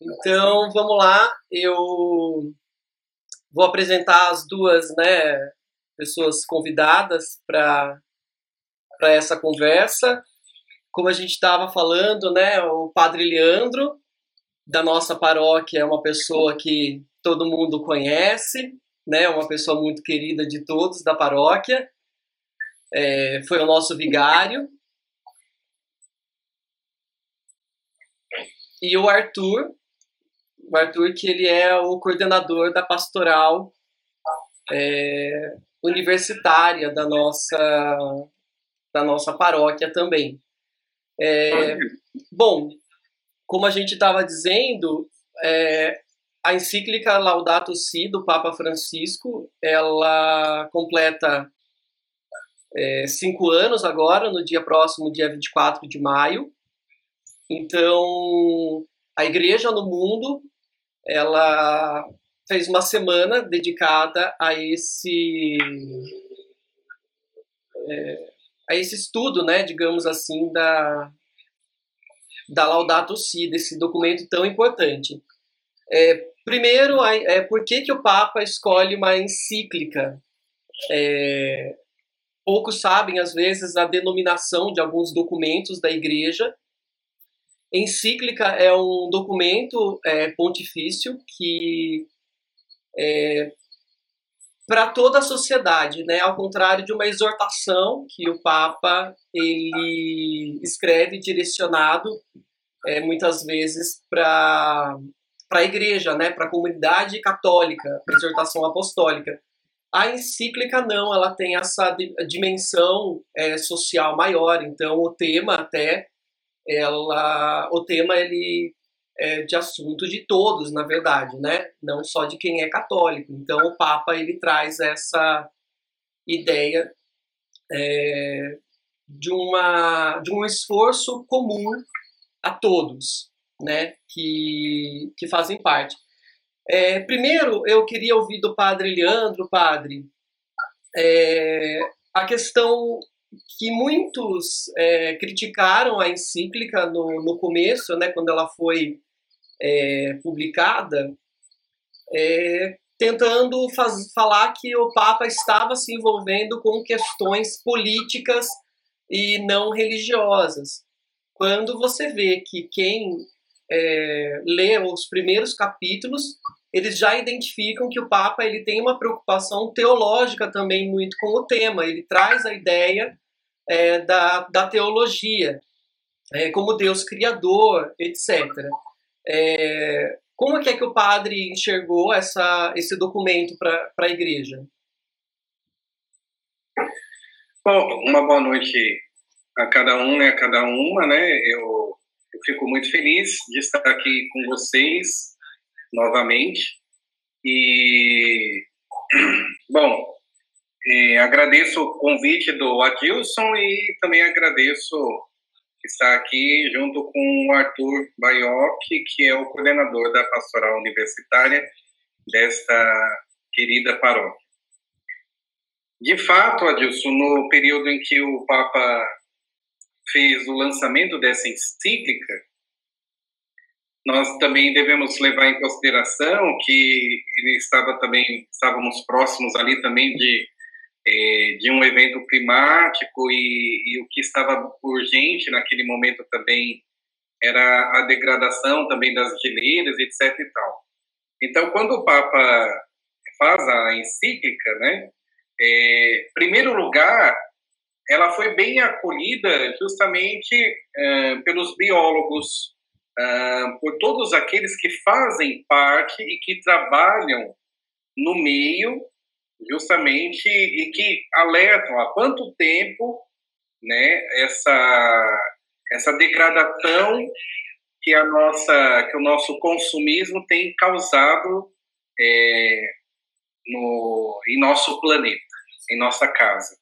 Então, vamos lá. Eu vou apresentar as duas né, pessoas convidadas para essa conversa. Como a gente estava falando, né, o Padre Leandro, da nossa paróquia, é uma pessoa que todo mundo conhece, né, uma pessoa muito querida de todos da paróquia. É, foi o nosso vigário. E o Arthur, o Arthur, que ele é o coordenador da pastoral é, universitária da nossa, da nossa paróquia também. É, bom, como a gente estava dizendo, é, a encíclica Laudato Si do Papa Francisco, ela completa é, cinco anos agora, no dia próximo, dia 24 de maio. Então, a igreja no mundo ela fez uma semana dedicada a esse é, a esse estudo, né, digamos assim, da da Laudato Si, desse documento tão importante. É, primeiro, é, por que, que o Papa escolhe uma encíclica? É, poucos sabem, às vezes, a denominação de alguns documentos da Igreja, Encíclica é um documento é, pontifício que é, para toda a sociedade, né? Ao contrário de uma exortação que o Papa ele escreve direcionado é, muitas vezes para para a igreja, né? Para a comunidade católica, exortação apostólica. A encíclica não, ela tem essa dimensão é, social maior. Então o tema até ela, o tema ele é de assunto de todos, na verdade, né? Não só de quem é católico. Então o Papa ele traz essa ideia é, de uma de um esforço comum a todos, né? Que que fazem parte. É, primeiro, eu queria ouvir do Padre Leandro, Padre, é, a questão que muitos é, criticaram a encíclica no, no começo, né, quando ela foi é, publicada, é, tentando faz, falar que o Papa estava se envolvendo com questões políticas e não religiosas. Quando você vê que quem é, lê os primeiros capítulos eles já identificam que o Papa ele tem uma preocupação teológica também muito com o tema. Ele traz a ideia é, da, da teologia é, como Deus criador, etc. É, como é que, é que o padre enxergou essa, esse documento para a igreja? Bom, uma boa noite a cada um e a cada uma, né? Eu, eu fico muito feliz de estar aqui com vocês novamente. E, bom, é, agradeço o convite do Adilson e também agradeço estar aqui junto com o Arthur Baioc, que é o coordenador da pastoral universitária desta querida paróquia. De fato, Adilson, no período em que o Papa fez o lançamento dessa encíclica, nós também devemos levar em consideração que estava também estávamos próximos ali também de é, de um evento climático e, e, o que estava urgente naquele momento também era a degradação também das geleiras etc e tal. Então quando o Papa faz a encíclica né é, primeiro lugar ela foi bem acolhida justamente é, pelos biólogos uh, por todos aqueles que fazem parte e que trabalham no meio, justamente, e que alertam há quanto tempo né, essa, essa degradação que, a nossa, que o nosso consumismo tem causado é, no, em nosso planeta, em nossa casa.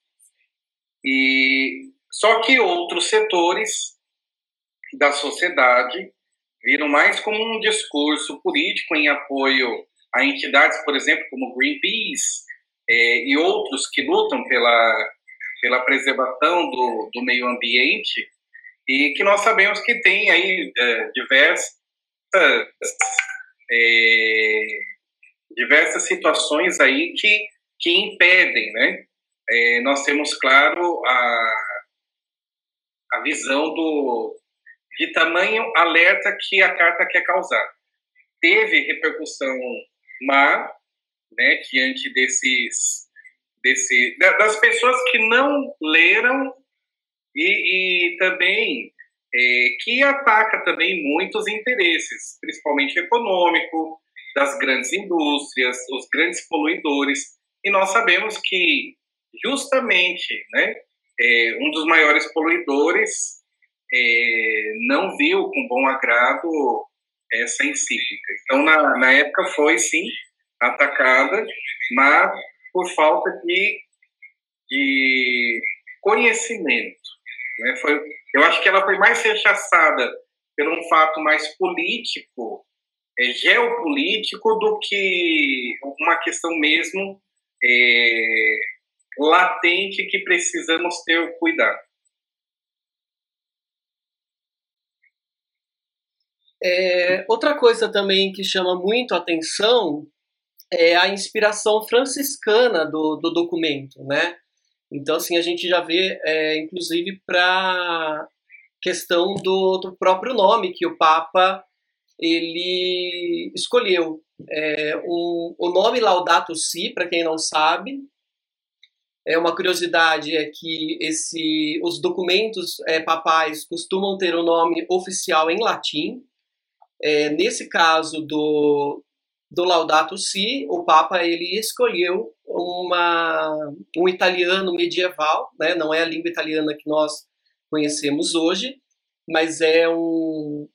E só que outros setores da sociedade viram mais como um discurso político em apoio a entidades, por exemplo, como Greenpeace é, e outros que lutam pela, pela preservação do, do meio ambiente e que nós sabemos que tem aí é, diversos, é, diversas situações aí que, que impedem, né? É, nós temos, claro, a, a visão do, de tamanho alerta que a carta quer causar. Teve repercussão má, né, diante desses, desse, das pessoas que não leram e, e também é, que ataca também muitos interesses, principalmente econômico, das grandes indústrias, os grandes poluidores. E nós sabemos que justamente, né, é, um dos maiores poluidores é, não viu com bom agrado essa encíclica. Então, na, na época foi sim atacada, mas por falta de, de conhecimento. Né? Foi, eu acho que ela foi mais rechaçada por um fato mais político, é, geopolítico, do que uma questão mesmo é, latente que precisamos ter cuidado. É, outra coisa também que chama muito a atenção é a inspiração franciscana do, do documento, né? Então, assim, a gente já vê, é, inclusive, para questão do, do próprio nome que o Papa ele escolheu. É, um, o nome Laudato Si, para quem não sabe, é uma curiosidade é que esse, os documentos é, papais costumam ter o nome oficial em latim. É, nesse caso do, do Laudato Si, o Papa ele escolheu uma, um italiano medieval, né? não é a língua italiana que nós conhecemos hoje, mas é um,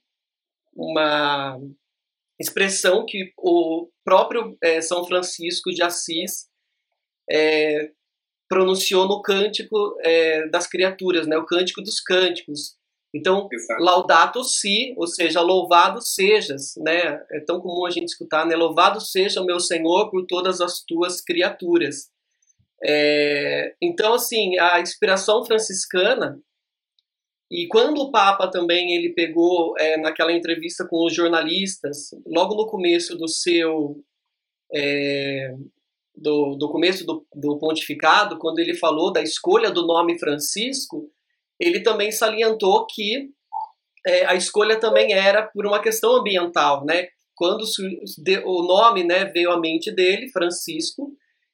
uma expressão que o próprio é, São Francisco de Assis é, pronunciou no Cântico é, das Criaturas, né? o Cântico dos Cânticos. Então, Exato. laudato si, ou seja, louvado sejas, né? É tão comum a gente escutar, né? Louvado seja o meu Senhor por todas as tuas criaturas. É, então, assim, a inspiração franciscana e quando o Papa também ele pegou é, naquela entrevista com os jornalistas, logo no começo do seu é, do, do começo do, do pontificado, quando ele falou da escolha do nome Francisco, ele também salientou que é, a escolha também era por uma questão ambiental, né? Quando o nome né, veio à mente dele, Francisco,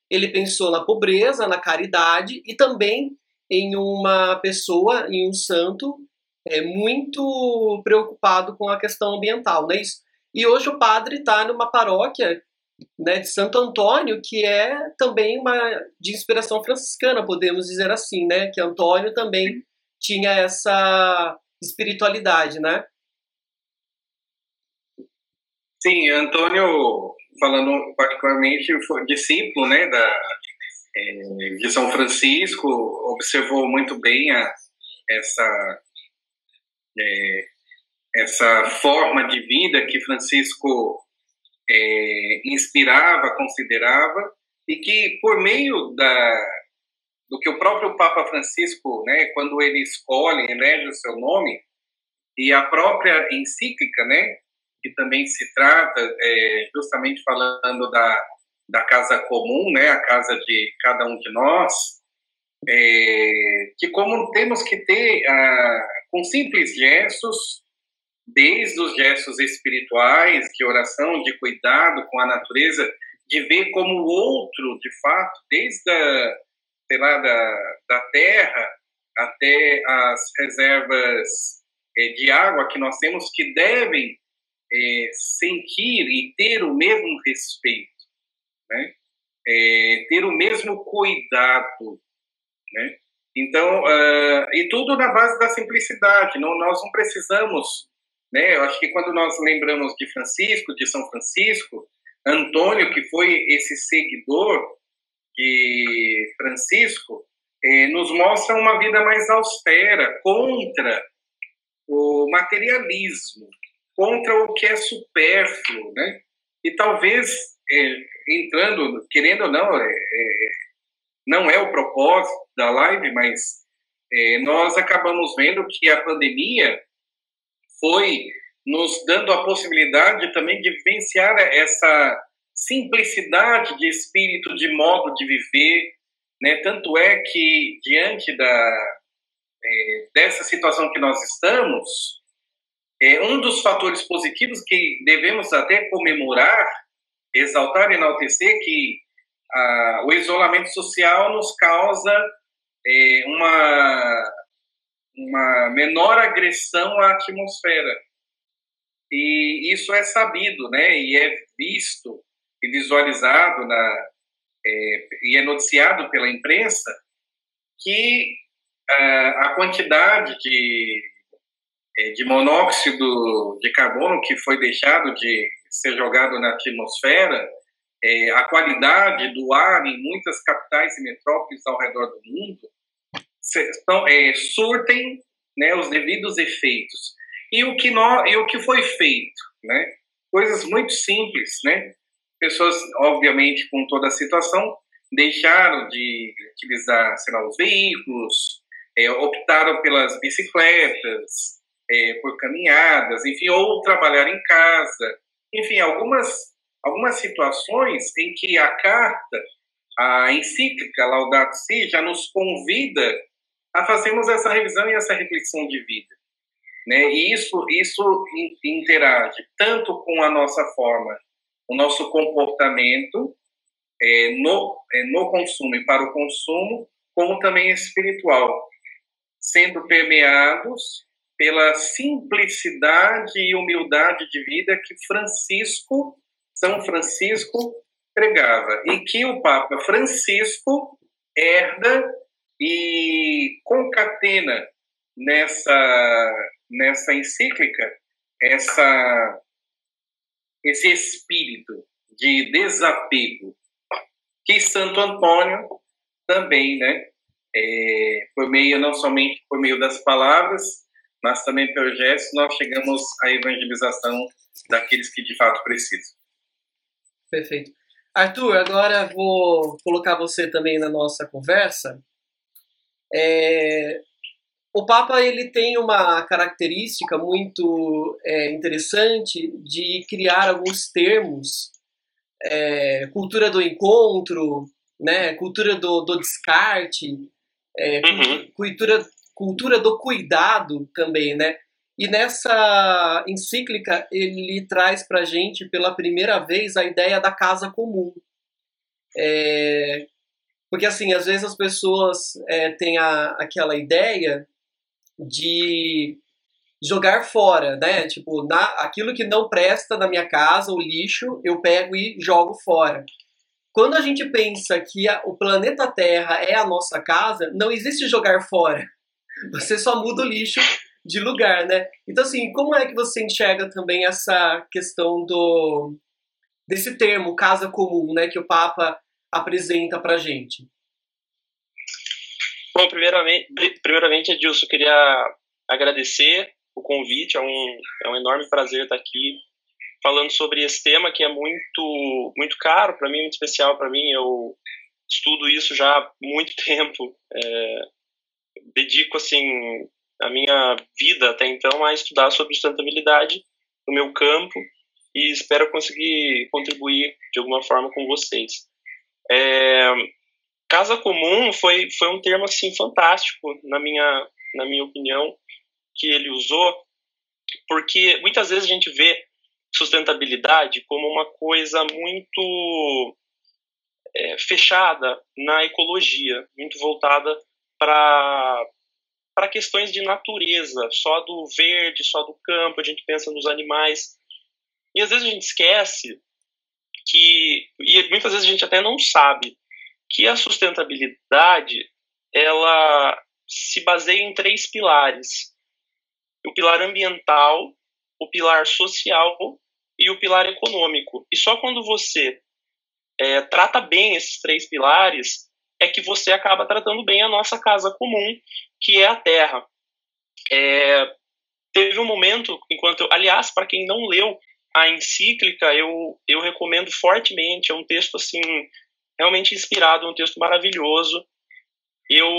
ele pensou na pobreza, na caridade e também em uma pessoa, em um santo, é, muito preocupado com a questão ambiental, né? E hoje o padre está numa paróquia né, de Santo Antônio, que é também uma de inspiração franciscana, podemos dizer assim, né? Que Antônio também tinha essa espiritualidade, né? Sim, Antônio, falando particularmente, foi discípulo, né, da, é, de São Francisco, observou muito bem a, essa, é, essa forma de vida que Francisco é, inspirava, considerava, e que por meio da, do que o próprio Papa Francisco, né, quando ele escolhe, elege o seu nome, e a própria encíclica, né, que também se trata é, justamente falando da, da casa comum, né, a casa de cada um de nós, é, que como temos que ter, ah, com simples gestos, desde os gestos espirituais, de oração, de cuidado com a natureza, de ver como o outro, de fato, desde a, sei lá, da, da terra até as reservas é, de água que nós temos, que devem é, sentir e ter o mesmo respeito, né? É, ter o mesmo cuidado, né? Então, uh, e tudo na base da simplicidade. Não, nós não precisamos, né? Eu acho que quando nós lembramos de Francisco, de São Francisco, Antônio, que foi esse seguidor de Francisco, eh, nos mostra uma vida mais austera, contra o materialismo, contra o que é supérfluo, né? E talvez é, entrando, querendo ou não, é, é, não é o propósito da live, mas é, nós acabamos vendo que a pandemia foi nos dando a possibilidade também de vivenciar essa simplicidade de espírito, de modo de viver, né? Tanto é que diante da é, dessa situação que nós estamos, é um dos fatores positivos que devemos até comemorar, exaltar, enaltecer que a, o isolamento social nos causa é, uma uma menor agressão à atmosfera. E isso é sabido, né? E é visto e visualizado na, é, e é noticiado pela imprensa que uh, a quantidade de, é, de monóxido de carbono que foi deixado de ser jogado na atmosfera, é, a qualidade do ar em muitas capitais e metrópoles ao redor do mundo, são, é, surtem né, os devidos efeitos. E o que, nós, e o que foi feito? Né? Coisas muito simples, né? Pessoas, obviamente, com toda a situação, deixaram de utilizar, sei lá, os veículos, é, optaram pelas bicicletas, é, por caminhadas, enfim, ou trabalhar em casa. Enfim, algumas, algumas situações em que a carta, a encíclica Laudato Si, já nos convida a fazermos essa revisão e essa reflexão de vida. Né? E isso, isso interage tanto com a nossa forma, o nosso comportamento é, no, é, no consumo e para o consumo, como também espiritual, sendo permeados pela simplicidade e humildade de vida que Francisco, São Francisco, pregava. E que o Papa Francisco herda e concatena nessa nessa encíclica essa esse espírito de desapego que Santo Antônio também, né, é, por meio não somente por meio das palavras, mas também pelo gesto, nós chegamos à evangelização daqueles que de fato precisam. Perfeito. Arthur, agora vou colocar você também na nossa conversa. É, o Papa ele tem uma característica muito é, interessante de criar alguns termos, é, cultura do encontro, né, cultura do, do descarte, é, uhum. cultura, cultura do cuidado também, né? E nessa encíclica ele traz para gente pela primeira vez a ideia da casa comum. É, porque assim, às vezes as pessoas é, têm a, aquela ideia de jogar fora, né? Tipo, na, aquilo que não presta na minha casa, o lixo, eu pego e jogo fora. Quando a gente pensa que a, o planeta Terra é a nossa casa, não existe jogar fora. Você só muda o lixo de lugar, né? Então, assim, como é que você enxerga também essa questão do desse termo casa comum, né, que o Papa apresenta para gente? Bom, primeiramente, primeiramente Edilson, eu queria agradecer o convite, é um, é um enorme prazer estar aqui falando sobre esse tema que é muito muito caro para mim, muito especial para mim. Eu estudo isso já há muito tempo, é, dedico assim a minha vida até então a estudar sobre sustentabilidade no meu campo e espero conseguir contribuir de alguma forma com vocês. É, casa comum foi foi um termo assim fantástico na minha na minha opinião que ele usou, porque muitas vezes a gente vê sustentabilidade como uma coisa muito é, fechada na ecologia, muito voltada para para questões de natureza, só do verde, só do campo, a gente pensa nos animais. E às vezes a gente esquece que, e muitas vezes a gente até não sabe, que a sustentabilidade ela se baseia em três pilares: o pilar ambiental, o pilar social e o pilar econômico. E só quando você é, trata bem esses três pilares é que você acaba tratando bem a nossa casa comum, que é a terra. É, teve um momento, enquanto, aliás, para quem não leu a encíclica, eu, eu recomendo fortemente. É um texto assim realmente inspirado, um texto maravilhoso. Eu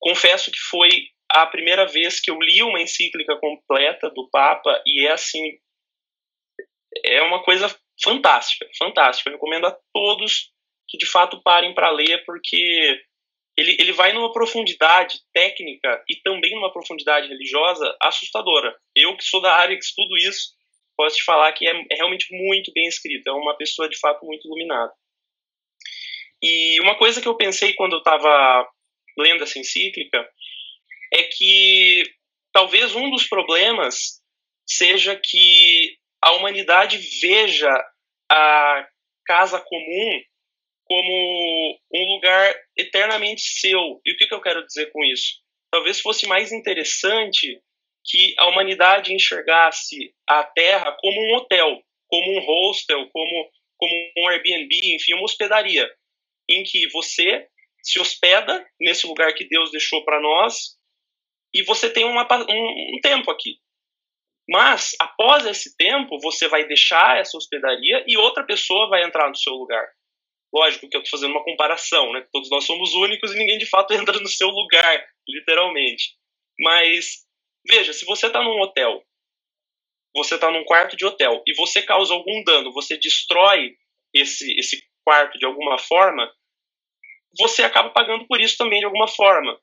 confesso que foi a primeira vez que eu li uma encíclica completa do Papa e é assim é uma coisa fantástica, fantástica. Eu recomendo a todos que de fato parem para ler porque ele, ele vai numa profundidade técnica e também numa profundidade religiosa assustadora. Eu que sou da área que estudo isso, posso te falar que é, é realmente muito bem escrito, é uma pessoa de fato muito iluminada. E uma coisa que eu pensei quando eu estava lendo essa encíclica é que talvez um dos problemas seja que a humanidade veja a casa comum como um lugar eternamente seu. E o que, que eu quero dizer com isso? Talvez fosse mais interessante que a humanidade enxergasse a Terra como um hotel, como um hostel, como, como um Airbnb, enfim, uma hospedaria, em que você se hospeda nesse lugar que Deus deixou para nós e você tem uma, um, um tempo aqui. Mas, após esse tempo, você vai deixar essa hospedaria e outra pessoa vai entrar no seu lugar. Lógico que eu estou fazendo uma comparação, né? Todos nós somos únicos e ninguém de fato entra no seu lugar, literalmente. Mas, veja, se você está num hotel, você está num quarto de hotel e você causa algum dano, você destrói esse, esse quarto de alguma forma, você acaba pagando por isso também de alguma forma.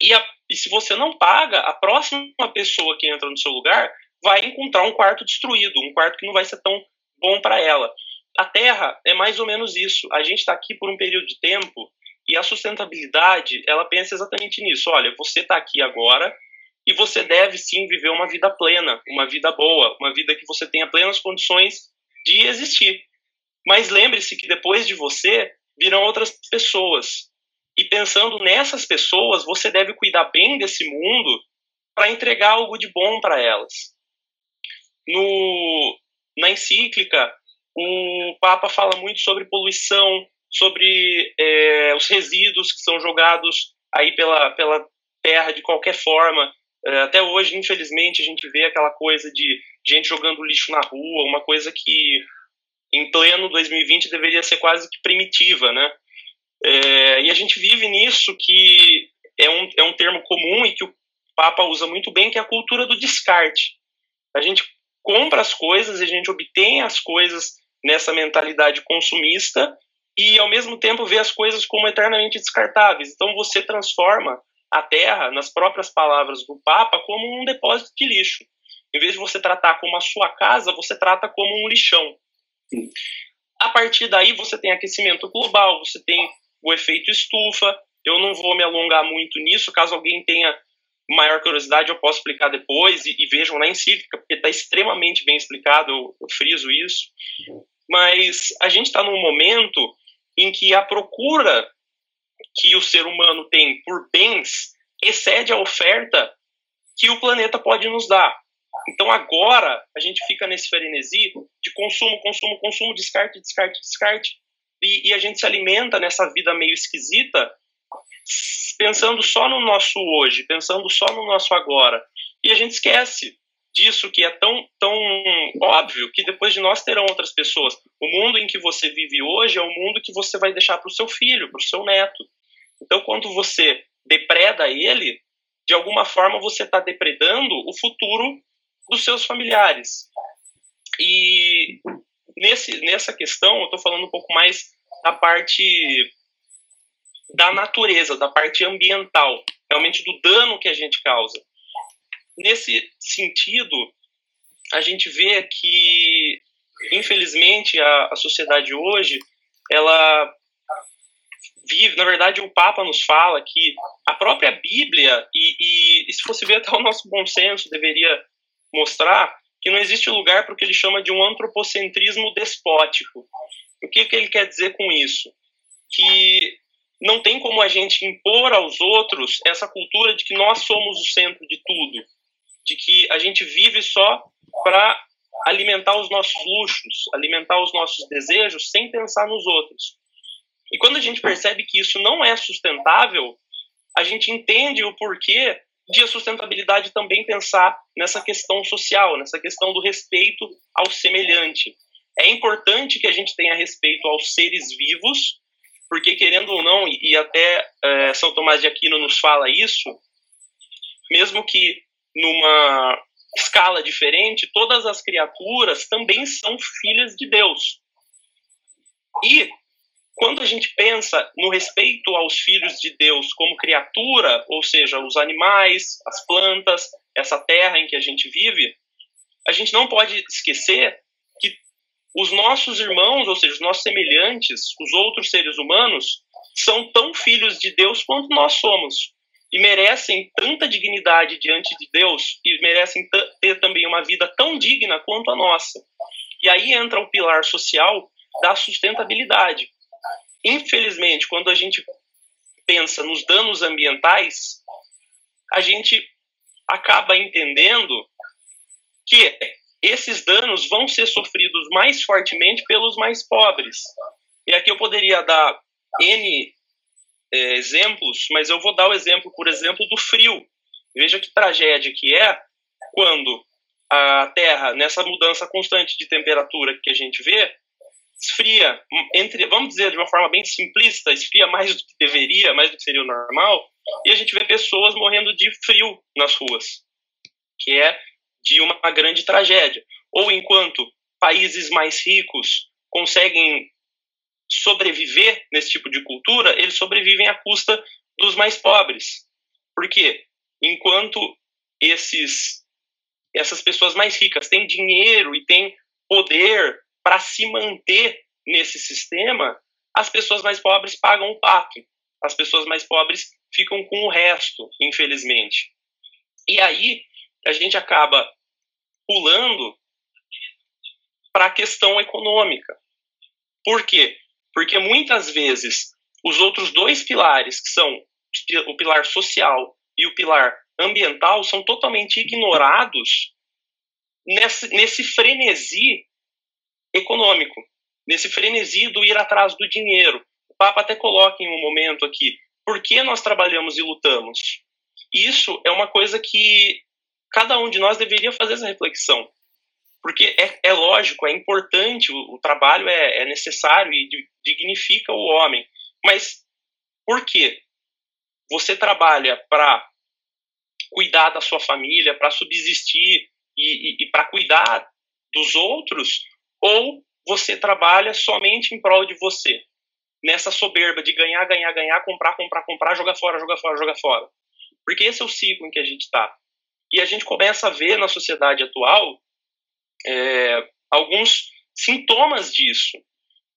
E, a, e se você não paga, a próxima pessoa que entra no seu lugar vai encontrar um quarto destruído, um quarto que não vai ser tão bom para ela. A Terra é mais ou menos isso. A gente está aqui por um período de tempo e a sustentabilidade ela pensa exatamente nisso. Olha, você está aqui agora e você deve sim viver uma vida plena, uma vida boa, uma vida que você tenha plenas condições de existir. Mas lembre-se que depois de você virão outras pessoas e pensando nessas pessoas, você deve cuidar bem desse mundo para entregar algo de bom para elas. No, na encíclica, o Papa fala muito sobre poluição, sobre é, os resíduos que são jogados aí pela, pela terra de qualquer forma. É, até hoje, infelizmente, a gente vê aquela coisa de gente jogando lixo na rua, uma coisa que em pleno 2020 deveria ser quase que primitiva, né? É, e a gente vive nisso que é um, é um termo comum e que o Papa usa muito bem, que é a cultura do descarte. A gente compra as coisas, a gente obtém as coisas nessa mentalidade consumista e, ao mesmo tempo, vê as coisas como eternamente descartáveis. Então, você transforma a Terra, nas próprias palavras do Papa, como um depósito de lixo. Em vez de você tratar como a sua casa, você trata como um lixão. A partir daí, você tem aquecimento global, você tem o efeito estufa. Eu não vou me alongar muito nisso, caso alguém tenha maior curiosidade, eu posso explicar depois e, e vejam na encíclica, porque está extremamente bem explicado, eu, eu friso isso. Mas a gente está num momento em que a procura que o ser humano tem por bens excede a oferta que o planeta pode nos dar. Então agora a gente fica nesse frenesi de consumo, consumo, consumo, descarte, descarte, descarte e, e a gente se alimenta nessa vida meio esquisita, pensando só no nosso hoje, pensando só no nosso agora. E a gente esquece disso que é tão, tão óbvio que depois de nós terão outras pessoas. O mundo em que você vive hoje é o mundo que você vai deixar para o seu filho, para o seu neto. Então, quando você depreda ele, de alguma forma você está depredando o futuro dos seus familiares. E nesse, nessa questão, eu estou falando um pouco mais da parte da natureza, da parte ambiental, realmente do dano que a gente causa. Nesse sentido, a gente vê que, infelizmente, a, a sociedade hoje, ela vive, na verdade, o Papa nos fala que a própria Bíblia, e, e, e se fosse ver até o nosso bom senso, deveria mostrar que não existe lugar para o que ele chama de um antropocentrismo despótico. O que, que ele quer dizer com isso? Que não tem como a gente impor aos outros essa cultura de que nós somos o centro de tudo, de que a gente vive só para alimentar os nossos luxos, alimentar os nossos desejos sem pensar nos outros. E quando a gente percebe que isso não é sustentável, a gente entende o porquê de a sustentabilidade também pensar nessa questão social, nessa questão do respeito ao semelhante. É importante que a gente tenha respeito aos seres vivos, porque querendo ou não, e até é, São Tomás de Aquino nos fala isso, mesmo que numa escala diferente, todas as criaturas também são filhas de Deus. E quando a gente pensa no respeito aos filhos de Deus como criatura, ou seja, os animais, as plantas, essa terra em que a gente vive, a gente não pode esquecer que os nossos irmãos, ou seja, os nossos semelhantes, os outros seres humanos, são tão filhos de Deus quanto nós somos e merecem tanta dignidade diante de Deus e merecem ter também uma vida tão digna quanto a nossa. E aí entra o pilar social da sustentabilidade. Infelizmente, quando a gente pensa nos danos ambientais, a gente acaba entendendo que esses danos vão ser sofridos mais fortemente pelos mais pobres. E aqui eu poderia dar N é, exemplos, mas eu vou dar o exemplo, por exemplo, do frio. Veja que tragédia que é quando a Terra, nessa mudança constante de temperatura que a gente vê, esfria, entre, vamos dizer de uma forma bem simplista, esfria mais do que deveria, mais do que seria o normal, e a gente vê pessoas morrendo de frio nas ruas, que é de uma grande tragédia. Ou enquanto países mais ricos conseguem sobreviver nesse tipo de cultura, eles sobrevivem à custa dos mais pobres. Por quê? Enquanto esses essas pessoas mais ricas têm dinheiro e têm poder para se manter nesse sistema, as pessoas mais pobres pagam o pato. As pessoas mais pobres ficam com o resto, infelizmente. E aí a gente acaba pulando para a questão econômica. Por quê? Porque muitas vezes os outros dois pilares, que são o pilar social e o pilar ambiental, são totalmente ignorados nesse, nesse frenesi econômico, nesse frenesi do ir atrás do dinheiro. O Papa até coloca em um momento aqui, por que nós trabalhamos e lutamos? Isso é uma coisa que cada um de nós deveria fazer essa reflexão porque é, é lógico, é importante, o, o trabalho é, é, necessário e dignifica o homem. Mas por quê? Você trabalha para cuidar da sua família, para subsistir e, e, e para cuidar dos outros, ou você trabalha somente em prol de você? Nessa soberba de ganhar, ganhar, ganhar, comprar, comprar, comprar, jogar fora, jogar fora, jogar fora. Porque esse é o ciclo em que a gente está. E a gente começa a ver na sociedade atual é, alguns sintomas disso.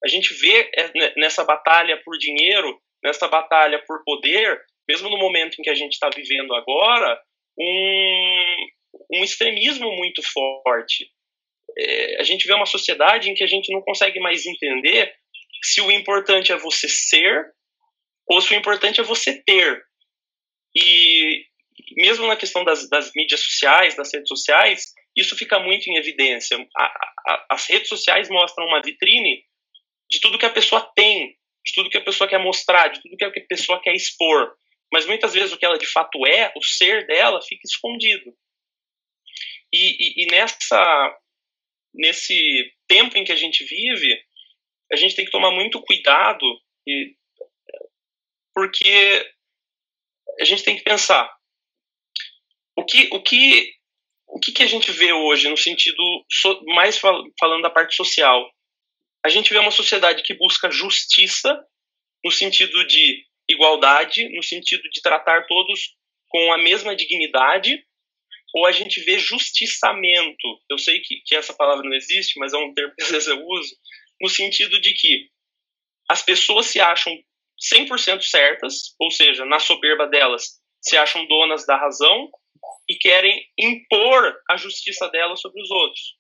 A gente vê é, nessa batalha por dinheiro, nessa batalha por poder, mesmo no momento em que a gente está vivendo agora, um, um extremismo muito forte. É, a gente vê uma sociedade em que a gente não consegue mais entender se o importante é você ser ou se o importante é você ter. E mesmo na questão das, das mídias sociais, das redes sociais, isso fica muito em evidência. A, a, as redes sociais mostram uma vitrine de tudo que a pessoa tem, de tudo que a pessoa quer mostrar, de tudo que a pessoa quer expor. Mas muitas vezes o que ela de fato é, o ser dela, fica escondido. E, e, e nessa, nesse tempo em que a gente vive, a gente tem que tomar muito cuidado, e, porque a gente tem que pensar o que, o que o que, que a gente vê hoje no sentido so, mais fal, falando da parte social? A gente vê uma sociedade que busca justiça no sentido de igualdade, no sentido de tratar todos com a mesma dignidade, ou a gente vê justiçamento. Eu sei que, que essa palavra não existe, mas é um termo que às vezes eu uso, no sentido de que as pessoas se acham 100% certas, ou seja, na soberba delas, se acham donas da razão, e querem impor a justiça dela sobre os outros.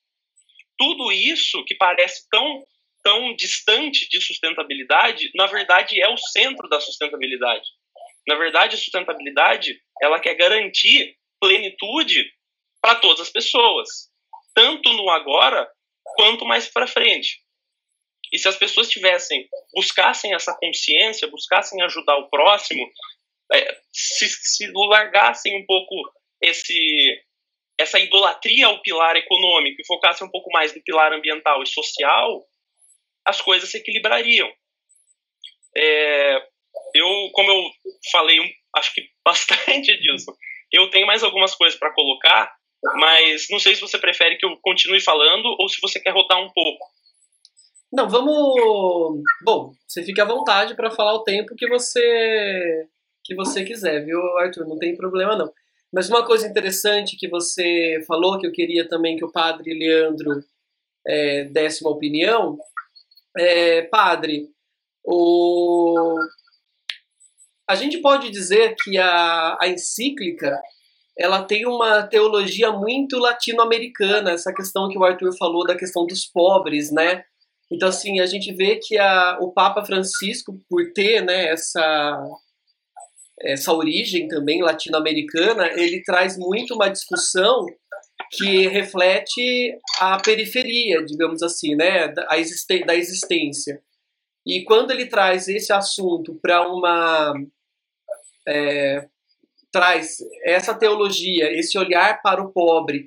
Tudo isso que parece tão tão distante de sustentabilidade, na verdade é o centro da sustentabilidade. Na verdade, a sustentabilidade, ela quer garantir plenitude para todas as pessoas, tanto no agora quanto mais para frente. E se as pessoas tivessem, buscassem essa consciência, buscassem ajudar o próximo, é, se, se largassem um pouco esse essa idolatria ao pilar econômico e focasse um pouco mais no pilar ambiental e social, as coisas se equilibrariam. É, eu, como eu falei, acho que bastante disso, Eu tenho mais algumas coisas para colocar, mas não sei se você prefere que eu continue falando ou se você quer rodar um pouco. Não, vamos. Bom, você fica à vontade para falar o tempo que você que você quiser, viu, Arthur? Não tem problema não. Mas uma coisa interessante que você falou, que eu queria também que o padre Leandro é, desse uma opinião, é, padre, o... a gente pode dizer que a, a encíclica ela tem uma teologia muito latino-americana, essa questão que o Arthur falou da questão dos pobres, né? Então, assim, a gente vê que a, o Papa Francisco, por ter né, essa, essa origem também latino-americana, ele traz muito uma discussão que reflete a periferia, digamos assim, né, da, da existência. E quando ele traz esse assunto para uma. É, traz essa teologia, esse olhar para o pobre,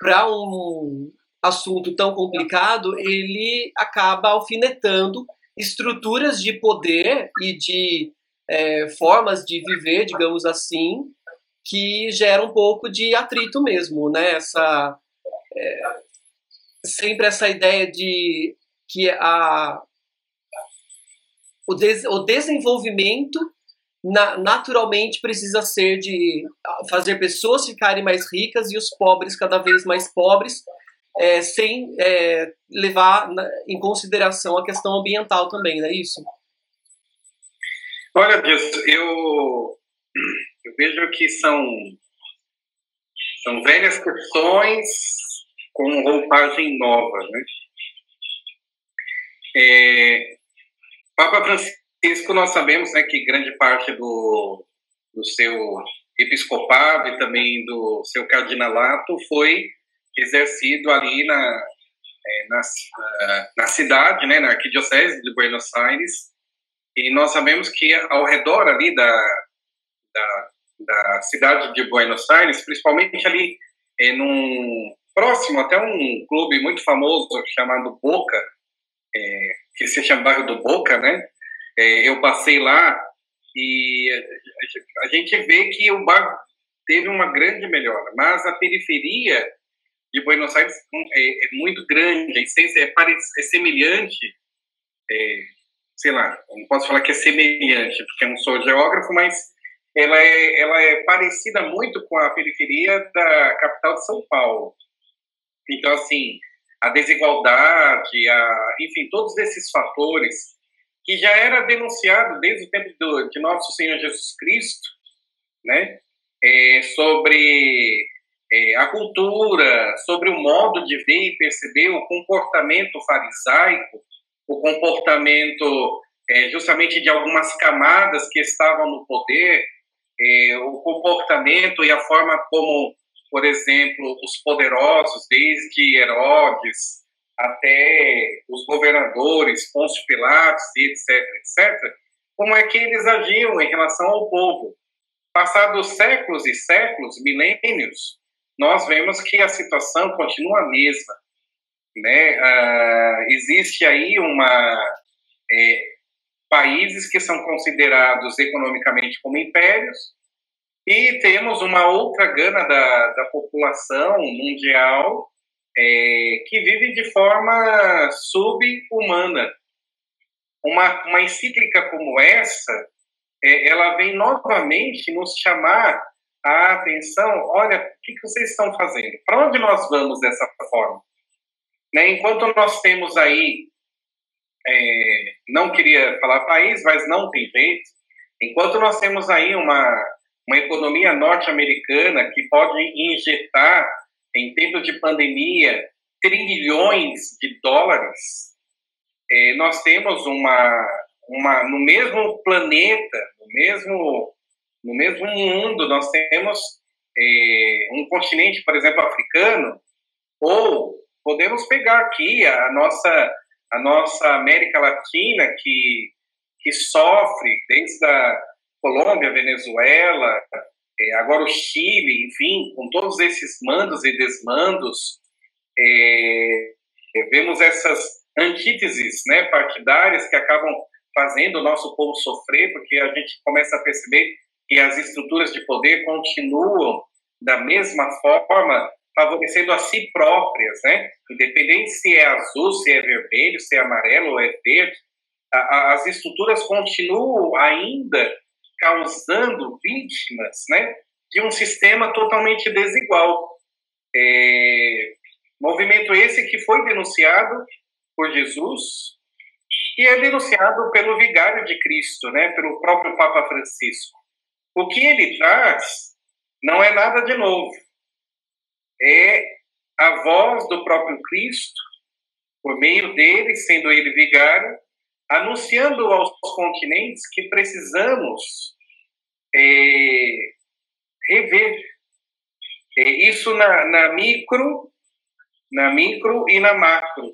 para um assunto tão complicado, ele acaba alfinetando estruturas de poder e de é, formas de viver, digamos assim, que gera um pouco de atrito mesmo, né? Essa, é, sempre essa ideia de que a, o, des, o desenvolvimento na, naturalmente precisa ser de fazer pessoas ficarem mais ricas e os pobres cada vez mais pobres, é, sem é, levar em consideração a questão ambiental também, não é isso? Olha, Deus, eu, eu vejo que são, são velhas questões com roupagem nova, né? É, Papa Francisco, nós sabemos né, que grande parte do, do seu episcopado e também do seu cardinalato foi exercido ali na, é, na, na, cidade, né, na arquidiocese de Buenos Aires, e nós sabemos que ao redor ali da, da, da cidade de Buenos Aires, principalmente ali é, num, próximo até um clube muito famoso chamado Boca, é, que se chama bairro do Boca, né? É, eu passei lá e a gente vê que o bairro teve uma grande melhora, mas a periferia de Buenos Aires é, é muito grande, a essência é, é semelhante é, sei lá, não posso falar que é semelhante, porque eu não sou geógrafo, mas ela é, ela é parecida muito com a periferia da capital de São Paulo. Então, assim, a desigualdade, a, enfim, todos esses fatores que já era denunciado desde o tempo do, de nosso Senhor Jesus Cristo, né, é, sobre é, a cultura, sobre o modo de ver e perceber o comportamento farisaico, o comportamento é, justamente de algumas camadas que estavam no poder, é, o comportamento e a forma como, por exemplo, os poderosos, desde Herodes até os governadores, Pôncio Pilatos, etc., etc., como é que eles agiam em relação ao povo. Passados séculos e séculos, milênios, nós vemos que a situação continua a mesma né? Ah, existe aí uma é, países que são considerados economicamente como impérios e temos uma outra gana da, da população mundial é, que vive de forma subhumana. Uma, uma encíclica como essa, é, ela vem novamente nos chamar a atenção, olha, o que, que vocês estão fazendo? Para onde nós vamos dessa forma? Né? Enquanto nós temos aí, é, não queria falar país, mas não tem jeito, enquanto nós temos aí uma, uma economia norte-americana que pode injetar, em tempo de pandemia, trilhões de dólares, é, nós temos uma, uma, no mesmo planeta, no mesmo, no mesmo mundo, nós temos é, um continente, por exemplo, africano, ou podemos pegar aqui a nossa, a nossa América Latina, que, que sofre desde a Colômbia, Venezuela, é, agora o Chile, enfim, com todos esses mandos e desmandos, é, vemos essas antíteses né, partidárias que acabam fazendo o nosso povo sofrer, porque a gente começa a perceber que as estruturas de poder continuam da mesma forma favorecendo a si próprias, né? Independente se é azul, se é vermelho, se é amarelo ou é verde, a, a, as estruturas continuam ainda causando vítimas, né? De um sistema totalmente desigual. É, movimento esse que foi denunciado por Jesus e é denunciado pelo vigário de Cristo, né? Pelo próprio Papa Francisco. O que ele traz não é nada de novo é a voz do próprio Cristo, por meio dele, sendo ele vigário, anunciando aos continentes que precisamos é, rever é, isso na, na micro, na micro e na macro.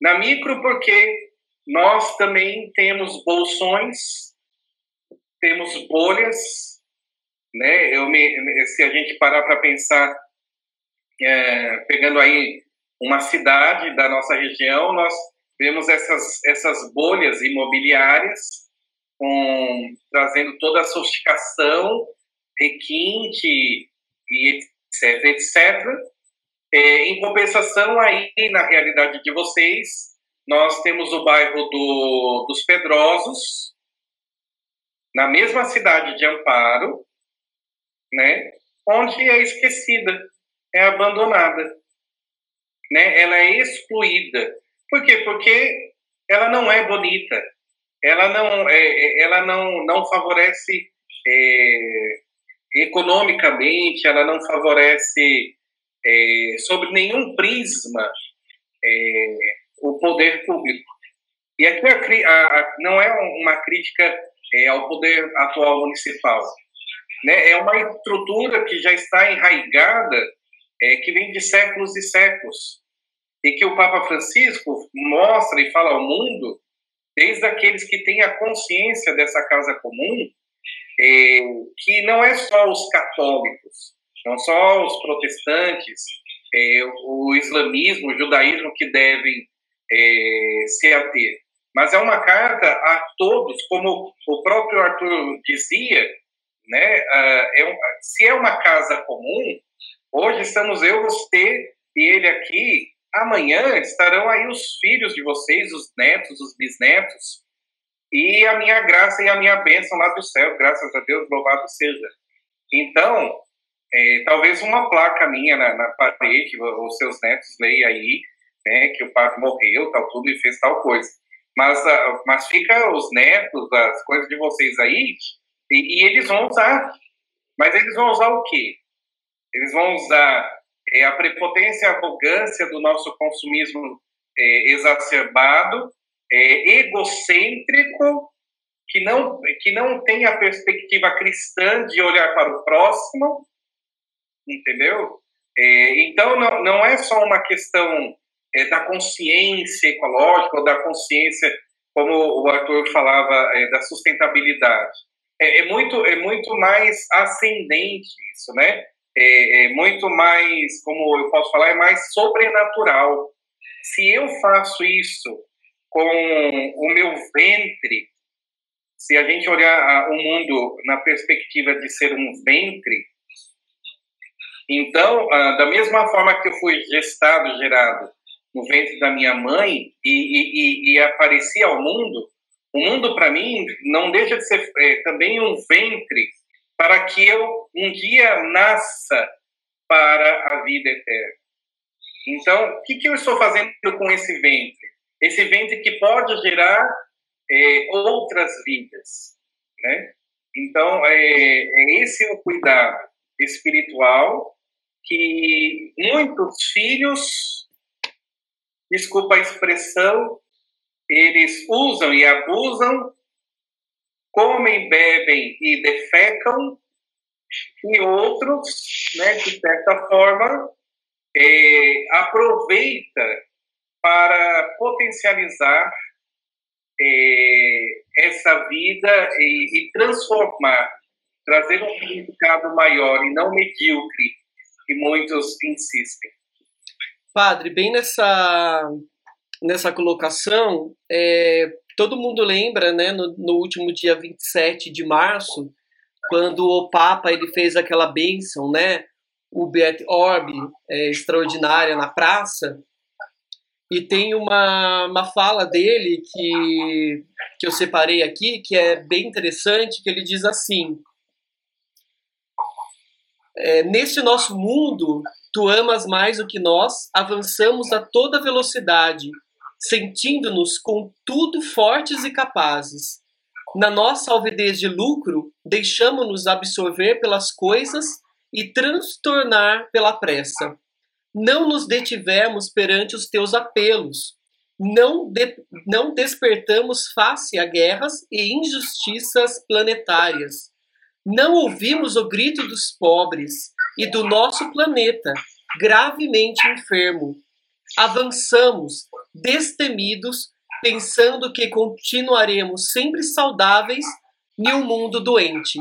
Na micro, porque nós também temos bolsões, temos bolhas, né? Eu me, se a gente parar para pensar é, pegando aí uma cidade da nossa região, nós vemos essas, essas bolhas imobiliárias com, trazendo toda a sofisticação, requinte e etc, etc. É, em compensação, aí, na realidade de vocês, nós temos o bairro do, dos Pedrosos, na mesma cidade de Amparo, né, onde é esquecida é abandonada, né? Ela é excluída. Por quê? Porque ela não é bonita, ela não, é, é, ela não, não favorece é, economicamente, ela não favorece é, sobre nenhum prisma é, o poder público. E aqui a, a, não é uma crítica é, ao poder atual municipal, né? É uma estrutura que já está enraigada é, que vem de séculos e séculos, e que o Papa Francisco mostra e fala ao mundo, desde aqueles que têm a consciência dessa casa comum, é, que não é só os católicos, não só os protestantes, é, o islamismo, o judaísmo que devem é, se ater, mas é uma carta a todos, como o próprio Arthur dizia, né, é, se é uma casa comum, Hoje estamos eu, você e ele aqui. Amanhã estarão aí os filhos de vocês, os netos, os bisnetos. E a minha graça e a minha bênção lá do céu, graças a Deus, louvado seja. Então, é, talvez uma placa minha na, na parede, os seus netos leia aí, né, que o padre morreu, tal, tudo, e fez tal coisa. Mas, uh, mas fica os netos, as coisas de vocês aí, e, e eles vão usar. Mas eles vão usar o quê? Eles vão usar é, a prepotência e a arrogância do nosso consumismo é, exacerbado, é, egocêntrico, que não, que não tem a perspectiva cristã de olhar para o próximo, entendeu? É, então, não, não é só uma questão é, da consciência ecológica ou da consciência, como o Arthur falava, é, da sustentabilidade. É, é, muito, é muito mais ascendente isso, né? É, é muito mais, como eu posso falar, é mais sobrenatural. Se eu faço isso com o meu ventre, se a gente olhar o mundo na perspectiva de ser um ventre, então, ah, da mesma forma que eu fui gestado, gerado no ventre da minha mãe e, e, e apareci ao mundo, o mundo para mim não deixa de ser é, também um ventre para que eu um dia nasça para a vida eterna. Então, o que, que eu estou fazendo com esse ventre? Esse ventre que pode gerar é, outras vidas, né? Então, é, é esse o cuidado espiritual que muitos filhos, desculpa a expressão, eles usam e abusam comem, bebem e defecam, e outros, né, de certa forma, é, aproveita para potencializar é, essa vida e, e, transformar, trazer um significado maior e não medíocre, que muitos insistem. Padre, bem nessa, nessa colocação, é, todo mundo lembra, né, no, no último dia 27 de março, quando o Papa ele fez aquela bênção, né? O Bet Orb, é, extraordinária na praça, e tem uma, uma fala dele que, que eu separei aqui, que é bem interessante, que ele diz assim, é, neste nosso mundo, tu amas mais do que nós, avançamos a toda velocidade, sentindo-nos com tudo fortes e capazes. Na nossa alvidez de lucro, deixamos-nos absorver pelas coisas e transtornar pela pressa. Não nos detivemos perante os teus apelos. Não, de, não despertamos face a guerras e injustiças planetárias. Não ouvimos o grito dos pobres e do nosso planeta, gravemente enfermo. Avançamos, destemidos, pensando que continuaremos sempre saudáveis em um mundo doente.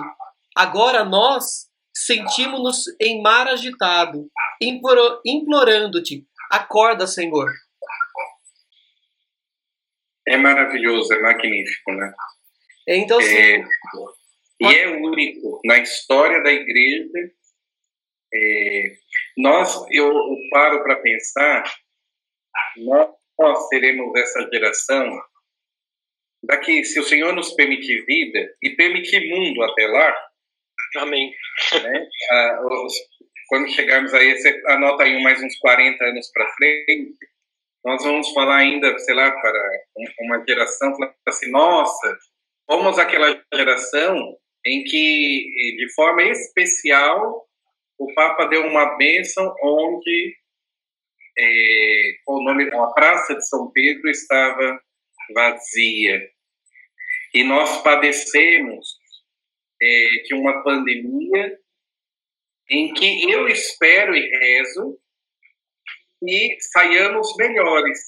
Agora nós sentimos-nos em mar agitado, implorando-te, acorda, Senhor. É maravilhoso, é magnífico, né? Então, sim. É, e é único na história da igreja. É, nós, eu, eu paro para pensar, nós, nós seremos essa geração daqui, se o Senhor nos permitir vida e permitir mundo até lá, Amém. Né? Ah, os, quando chegarmos aí, você anota aí mais uns 40 anos para frente, nós vamos falar ainda, sei lá, para uma geração, assim, nossa, fomos aquela geração em que, de forma especial, o Papa deu uma bênção onde é, o nome, a Praça de São Pedro estava vazia. E nós padecemos é, de uma pandemia em que eu espero e rezo e saiamos melhores.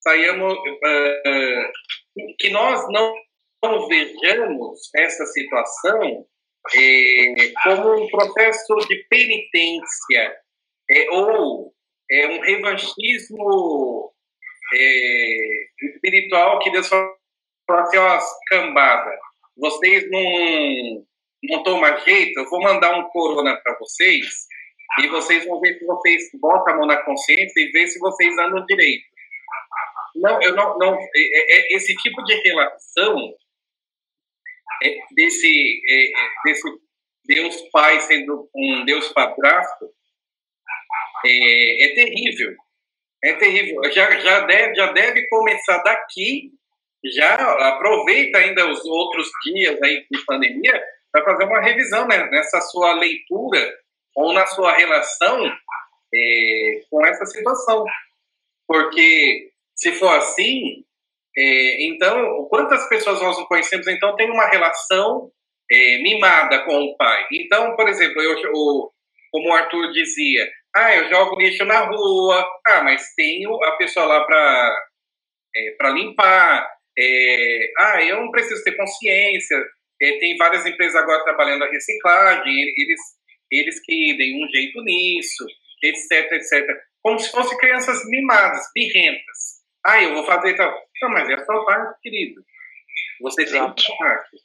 Saiamos, uh, que nós não, não vejamos essa situação é, como um processo de penitência é, ou é, um revanchismo é, espiritual que Deus fala assim, ó, cambada, vocês não, não tomam jeito, eu vou mandar um corona para vocês e vocês vão ver se vocês botam a mão na consciência e ver se vocês andam direito. Não, eu não, não é, é, é esse tipo de relação é, desse, é, desse Deus Pai sendo um Deus padrasto é, é terrível. É terrível. Já, já, deve, já deve começar daqui já aproveita ainda os outros dias aí de pandemia para fazer uma revisão né, nessa sua leitura ou na sua relação é, com essa situação. Porque se for assim, é, então, quantas pessoas nós não conhecemos, então, tem uma relação é, mimada com o pai. Então, por exemplo, eu, eu, como o Arthur dizia, ah, eu jogo lixo na rua, ah, mas tenho a pessoa lá para é, para limpar, é, ah, eu não preciso ter consciência. É, tem várias empresas agora trabalhando a reciclagem, eles, eles que deem um jeito nisso, etc, etc. Como se fossem crianças mimadas, birrentas. Ah, eu vou fazer tal. Não, mas é sua parte, querido. Você Exato. tem parte.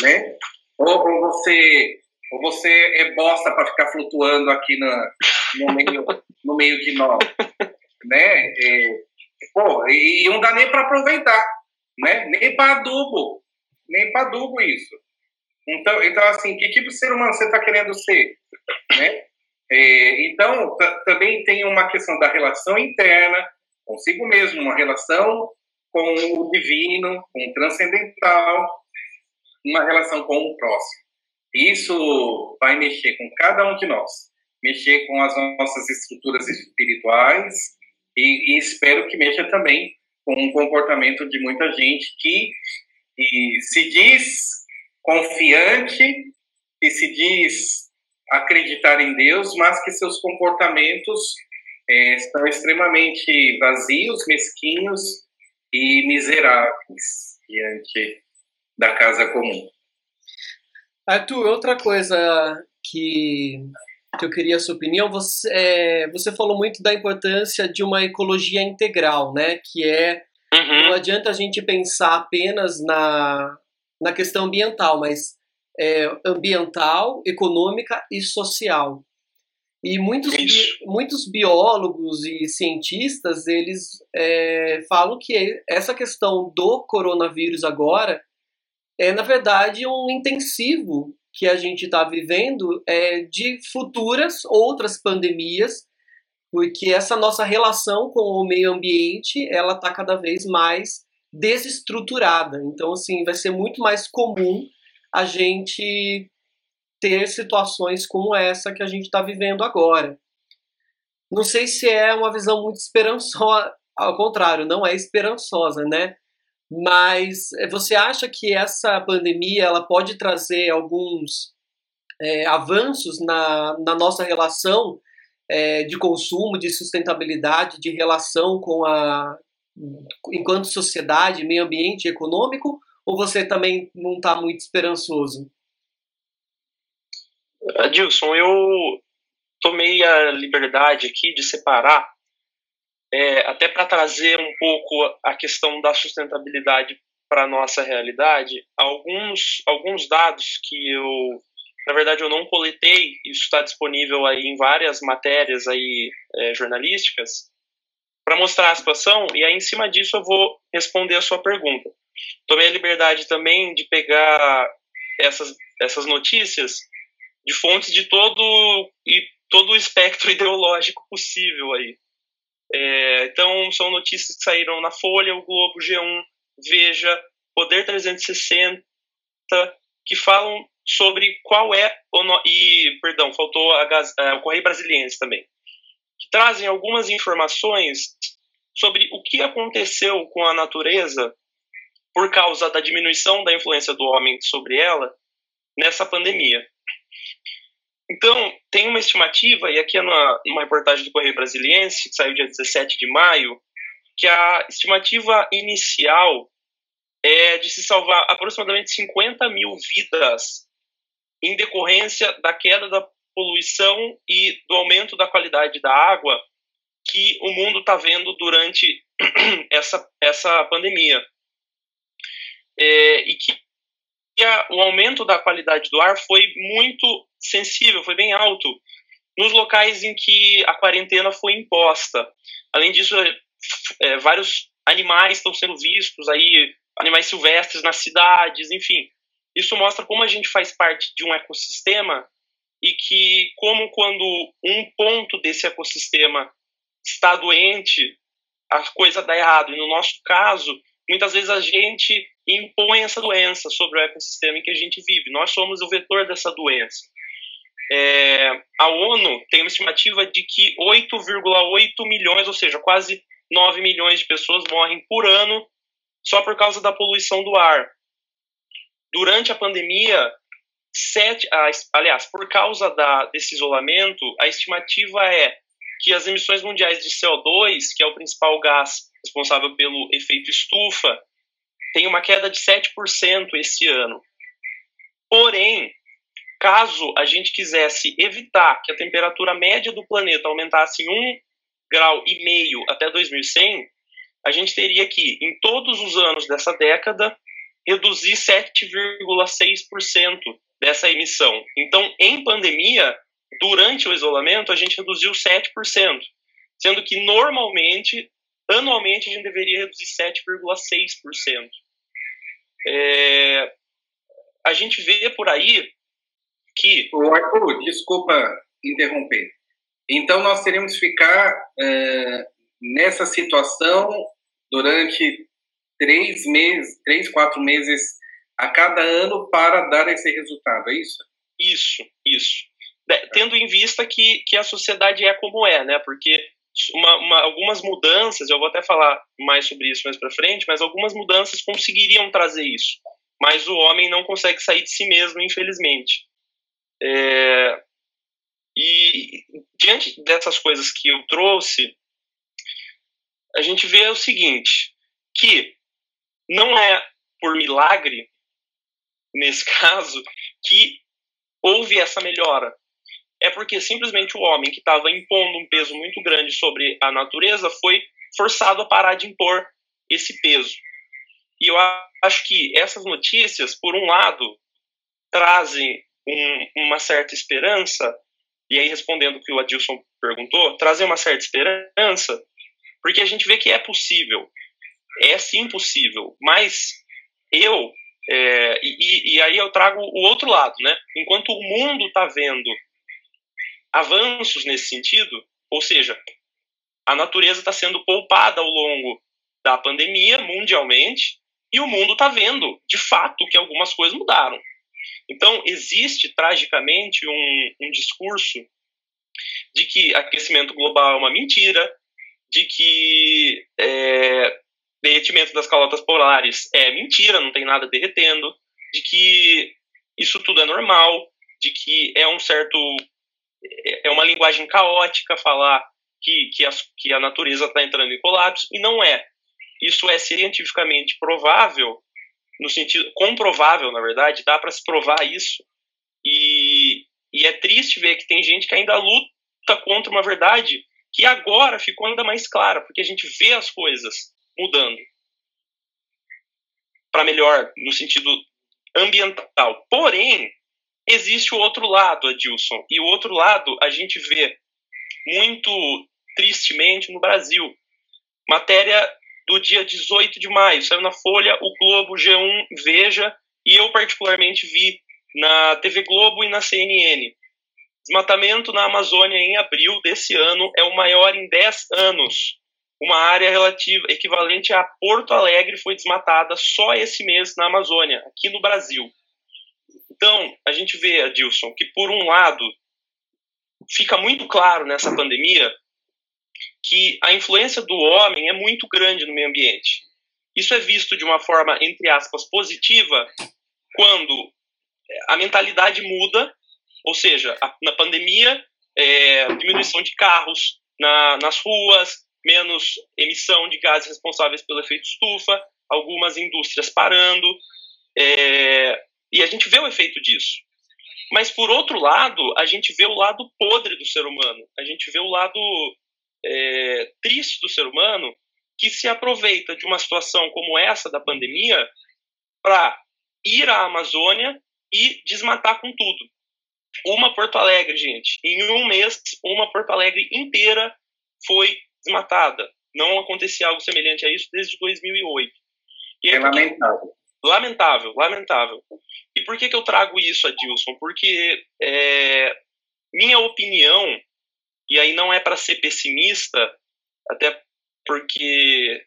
Né? Ou, ou, você, ou você é bosta para ficar flutuando aqui na, no, meio, no meio de nós. Né? É, pô, e não dá nem para aproveitar né? Nem para adubo, nem para adubo isso. Então, então assim, que tipo de ser humano você está querendo ser, né? É, então, também tem uma questão da relação interna consigo mesmo, uma relação com o divino, com o transcendental, uma relação com o próximo. Isso vai mexer com cada um de nós, mexer com as nossas estruturas espirituais e, e espero que mexa também com um comportamento de muita gente que se diz confiante e se diz acreditar em Deus, mas que seus comportamentos é, são extremamente vazios, mesquinhos e miseráveis diante da casa comum. Arthur, outra coisa que que eu queria a sua opinião. Você, é, você falou muito da importância de uma ecologia integral, né? Que é uhum. não adianta a gente pensar apenas na, na questão ambiental, mas é, ambiental, econômica e social. E muitos, bi, muitos biólogos e cientistas, eles é, falam que essa questão do coronavírus agora é, na verdade, um intensivo que a gente está vivendo é, de futuras outras pandemias, porque essa nossa relação com o meio ambiente, ela está cada vez mais desestruturada. Então, assim, vai ser muito mais comum a gente ter situações como essa que a gente está vivendo agora. Não sei se é uma visão muito esperançosa, ao contrário, não é esperançosa, né? Mas eh, você acha que essa pandemia ela pode trazer alguns é, avanços na, na nossa relação é, de consumo, de sustentabilidade, de relação com a enquanto sociedade, meio ambiente, econômico? Ou você também não está muito esperançoso? Adilson, eu tomei a liberdade aqui de separar, é, até para trazer um pouco a questão da sustentabilidade para a nossa realidade, alguns, alguns dados que eu, na verdade, eu não coletei, isso está disponível aí em várias matérias aí, é, jornalísticas, para mostrar a situação, e aí em cima disso eu vou responder a sua pergunta. Tomei a liberdade também de pegar essas, essas notícias de fontes de todo e todo o espectro ideológico possível aí. É, então são notícias que saíram na Folha, o Globo, G1, Veja, Poder 360, que falam sobre qual é o no... e perdão faltou a, é, o Correio Brasiliense também, que trazem algumas informações sobre o que aconteceu com a natureza por causa da diminuição da influência do homem sobre ela nessa pandemia. Então, tem uma estimativa, e aqui é numa, numa reportagem do Correio Brasiliense, que saiu dia 17 de maio, que a estimativa inicial é de se salvar aproximadamente 50 mil vidas em decorrência da queda da poluição e do aumento da qualidade da água que o mundo está vendo durante essa, essa pandemia. É, e que a, o aumento da qualidade do ar foi muito sensível, foi bem alto nos locais em que a quarentena foi imposta. Além disso, é, é, vários animais estão sendo vistos aí, animais silvestres nas cidades, enfim. Isso mostra como a gente faz parte de um ecossistema e que como quando um ponto desse ecossistema está doente, a coisa dá errado. E no nosso caso, muitas vezes a gente impõe essa doença sobre o ecossistema em que a gente vive. Nós somos o vetor dessa doença. É, a ONU tem uma estimativa de que 8,8 milhões, ou seja, quase 9 milhões de pessoas morrem por ano só por causa da poluição do ar. Durante a pandemia, sete, aliás, por causa da, desse isolamento, a estimativa é que as emissões mundiais de CO2, que é o principal gás responsável pelo efeito estufa, tem uma queda de 7% esse ano. Porém, caso a gente quisesse evitar que a temperatura média do planeta aumentasse em 1 grau e meio até 2100, a gente teria que, em todos os anos dessa década, reduzir 7,6% dessa emissão. Então, em pandemia, durante o isolamento, a gente reduziu 7%, sendo que normalmente, anualmente, a gente deveria reduzir 7,6%. É, a gente vê por aí que. O Arthur, desculpa interromper. Então, nós teríamos que ficar é, nessa situação durante três meses, três, quatro meses a cada ano para dar esse resultado, é isso? Isso, isso. Tendo em vista que, que a sociedade é como é, né? Porque uma, uma, algumas mudanças, eu vou até falar mais sobre isso mais para frente, mas algumas mudanças conseguiriam trazer isso. Mas o homem não consegue sair de si mesmo, infelizmente. É, e diante dessas coisas que eu trouxe, a gente vê o seguinte, que não é por milagre, nesse caso, que houve essa melhora é porque simplesmente o homem que estava impondo um peso muito grande sobre a natureza foi forçado a parar de impor esse peso. E eu acho que essas notícias, por um lado, trazem um, uma certa esperança, e aí respondendo o que o Adilson perguntou, trazem uma certa esperança, porque a gente vê que é possível. É sim possível, mas eu é, e, e, aí eu trago o outro lado, né? Enquanto o mundo está vendo avanços nesse sentido, ou seja, a natureza está sendo poupada ao longo da pandemia mundialmente e o mundo está vendo, de fato, que algumas coisas mudaram. Então, existe tragicamente um, um discurso de que aquecimento global é uma mentira, de que é, derretimento das calotas polares é mentira, não tem nada derretendo, de que isso tudo é normal, de que é um certo é uma linguagem caótica falar que, que, a, que a natureza está entrando em colapso, e não é. Isso é cientificamente provável, no sentido comprovável, na verdade, dá para se provar isso. E, e é triste ver que tem gente que ainda luta contra uma verdade que agora ficou ainda mais clara, porque a gente vê as coisas mudando para melhor no sentido ambiental. Porém, existe o outro lado, Adilson, e o outro lado a gente vê muito tristemente no Brasil. Matéria do dia 18 de maio, saiu na Folha, o Globo, G1, Veja, e eu particularmente vi na TV Globo e na CNN. Desmatamento na Amazônia em abril desse ano é o maior em 10 anos uma área relativa equivalente a Porto Alegre foi desmatada só esse mês na Amazônia, aqui no Brasil. Então, a gente vê, Adilson, que por um lado fica muito claro nessa pandemia que a influência do homem é muito grande no meio ambiente. Isso é visto de uma forma, entre aspas, positiva, quando a mentalidade muda, ou seja, a, na pandemia, é, diminuição de carros na, nas ruas, menos emissão de gases responsáveis pelo efeito estufa, algumas indústrias parando, é, e a gente vê o efeito disso. Mas, por outro lado, a gente vê o lado podre do ser humano, a gente vê o lado é, triste do ser humano que se aproveita de uma situação como essa da pandemia para ir à Amazônia e desmatar com tudo. Uma Porto Alegre, gente, em um mês, uma Porto Alegre inteira foi desmatada. Não acontecia algo semelhante a isso desde 2008. E é lamentável. Lamentável, lamentável. E por que, que eu trago isso, Adilson? Porque é, minha opinião, e aí não é para ser pessimista, até porque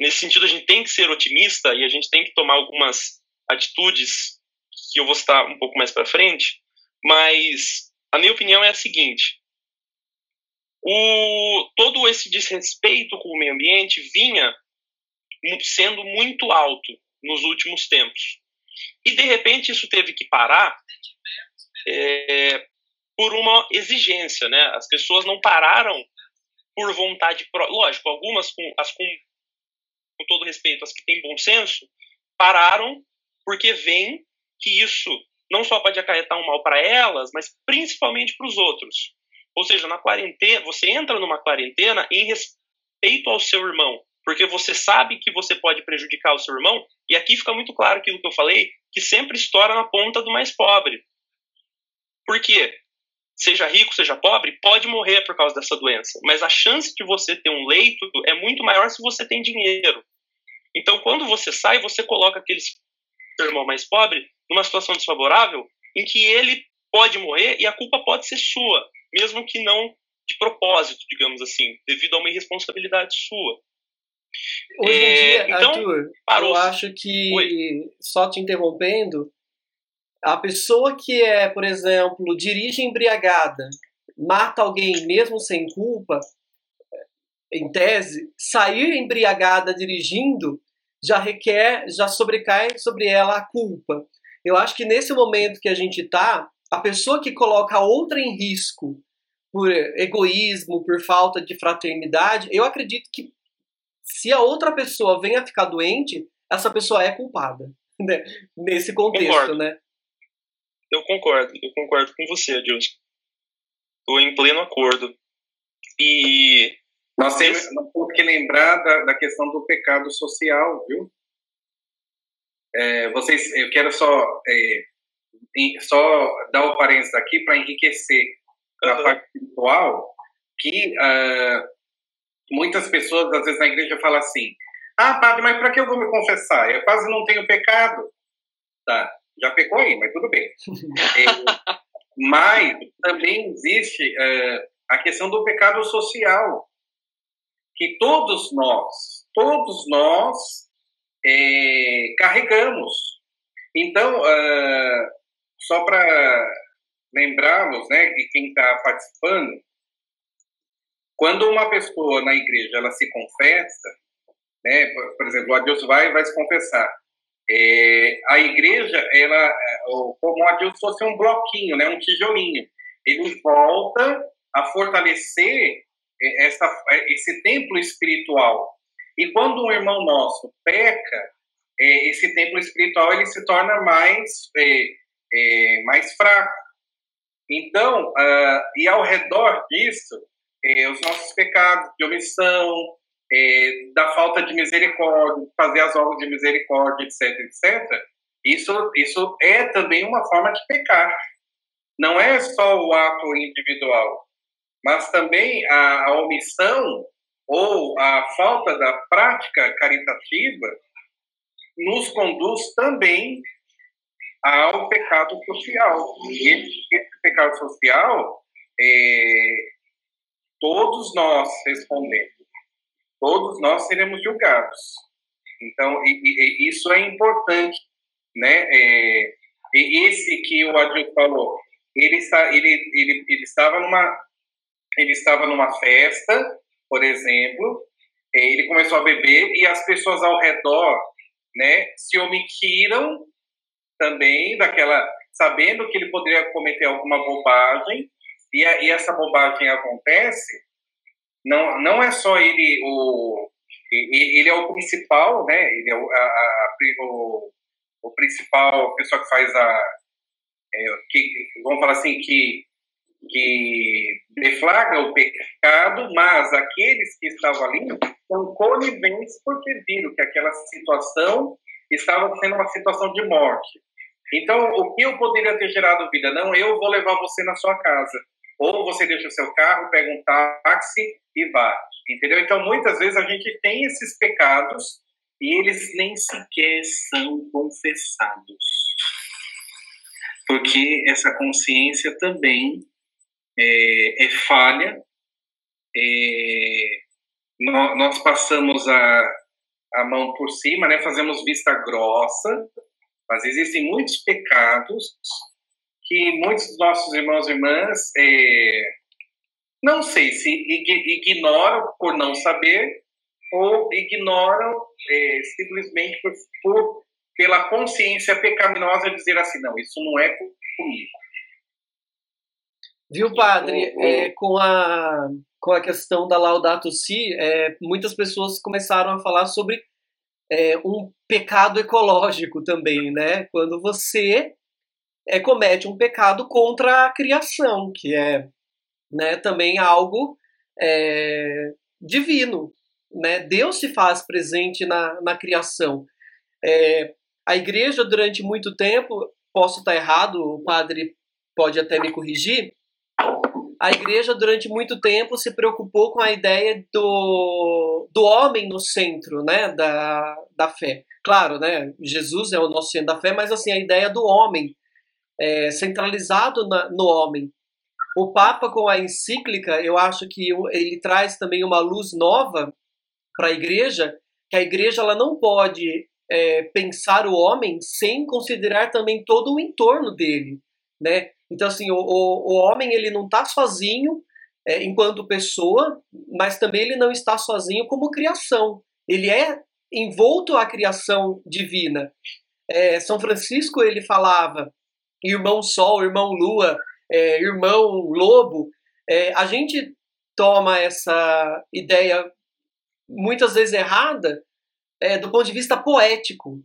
nesse sentido a gente tem que ser otimista e a gente tem que tomar algumas atitudes que eu vou citar um pouco mais para frente, mas a minha opinião é a seguinte: o, todo esse desrespeito com o meio ambiente vinha sendo muito alto nos últimos tempos. E, de repente, isso teve que parar é, por uma exigência. Né? As pessoas não pararam por vontade própria. Lógico, algumas, com, as com, com todo respeito, as que têm bom senso, pararam porque veem que isso não só pode acarretar um mal para elas, mas principalmente para os outros. Ou seja, na quarentena, você entra numa quarentena em respeito ao seu irmão, porque você sabe que você pode prejudicar o seu irmão, e aqui fica muito claro aquilo que eu falei, que sempre estoura na ponta do mais pobre. Por quê? Seja rico, seja pobre, pode morrer por causa dessa doença, mas a chance de você ter um leito é muito maior se você tem dinheiro. Então, quando você sai, você coloca aquele seu irmão mais pobre numa situação desfavorável em que ele pode morrer e a culpa pode ser sua mesmo que não de propósito, digamos assim, devido a uma irresponsabilidade sua. Hoje em é, dia, então, Arthur, parou. eu acho que, Oi. só te interrompendo, a pessoa que é, por exemplo, dirige embriagada, mata alguém mesmo sem culpa, em tese, sair embriagada dirigindo já requer, já sobrecai sobre ela a culpa. Eu acho que nesse momento que a gente está, a pessoa que coloca outra em risco por egoísmo, por falta de fraternidade, eu acredito que se a outra pessoa vem a ficar doente, essa pessoa é culpada. Né? Nesse contexto, concordo. né? Eu concordo, eu concordo com você, Adilson. Estou em pleno acordo. E. Nós temos que lembrar da, da questão do pecado social, viu? É, vocês, eu quero só é, só dar o parênteses aqui para enriquecer uhum. a parte espiritual, que uh, muitas pessoas, às vezes, na igreja falam assim: Ah, padre, mas para que eu vou me confessar? Eu quase não tenho pecado. Tá, já pecou aí, mas tudo bem. é, mas também existe uh, a questão do pecado social, que todos nós, todos nós é, carregamos. Então, uh, só para lembrarmos, né, de quem está participando, quando uma pessoa na igreja ela se confessa, né, por exemplo, o Adilson vai vai se confessar, é, a igreja ela, é, como o Adilson fosse um bloquinho, né, um tijolinho, ele volta a fortalecer é, essa, é, esse templo espiritual. E quando um irmão nosso peca, é, esse templo espiritual ele se torna mais é, mais fraco. Então, uh, e ao redor disso, é, os nossos pecados de omissão, é, da falta de misericórdia, de fazer as obras de misericórdia, etc, etc, isso, isso é também uma forma de pecar. Não é só o ato individual, mas também a, a omissão ou a falta da prática caritativa nos conduz também ao pecado social. E esse, esse pecado social, é, todos nós respondemos, todos nós seremos julgados. Então, e, e, isso é importante, né? É, esse que o Adil falou, ele, ele, ele, ele estava numa ele estava numa festa, por exemplo, ele começou a beber e as pessoas ao redor, né, se omitiram também daquela, sabendo que ele poderia cometer alguma bobagem, e, a, e essa bobagem acontece, não, não é só ele o ele é o principal, né? Ele é o, a, a, o, o principal pessoa que faz a é, que vamos falar assim que que deflagra o pecado, mas aqueles que estavam ali são coniventes porque viram que aquela situação estava sendo uma situação de morte. Então, o que eu poderia ter gerado vida? Não, eu vou levar você na sua casa. Ou você deixa o seu carro, pega um táxi e vai. Entendeu? Então, muitas vezes a gente tem esses pecados e eles nem sequer são confessados. Porque essa consciência também é, é falha. É, nós, nós passamos a, a mão por cima, né? fazemos vista grossa, mas existem muitos pecados que muitos dos nossos irmãos e irmãs, é, não sei se ignoram por não saber ou ignoram é, simplesmente por, por, pela consciência pecaminosa dizer assim, não, isso não é comigo. Viu, padre? É, com, a, com a questão da Laudato Si, é, muitas pessoas começaram a falar sobre é, um pecado ecológico também, né? Quando você é, comete um pecado contra a criação, que é né, também algo é, divino. Né? Deus se faz presente na, na criação. É, a igreja, durante muito tempo, posso estar errado, o padre pode até me corrigir, a igreja durante muito tempo se preocupou com a ideia do, do homem no centro né, da, da fé. Claro, né, Jesus é o nosso centro da fé, mas assim, a ideia do homem é, centralizado na, no homem. O Papa, com a encíclica, eu acho que ele traz também uma luz nova para a igreja, que a igreja ela não pode é, pensar o homem sem considerar também todo o entorno dele, né? Então, assim, o, o, o homem ele não está sozinho é, enquanto pessoa, mas também ele não está sozinho como criação. Ele é envolto à criação divina. É, São Francisco ele falava irmão Sol, irmão Lua, é, irmão Lobo. É, a gente toma essa ideia muitas vezes errada é, do ponto de vista poético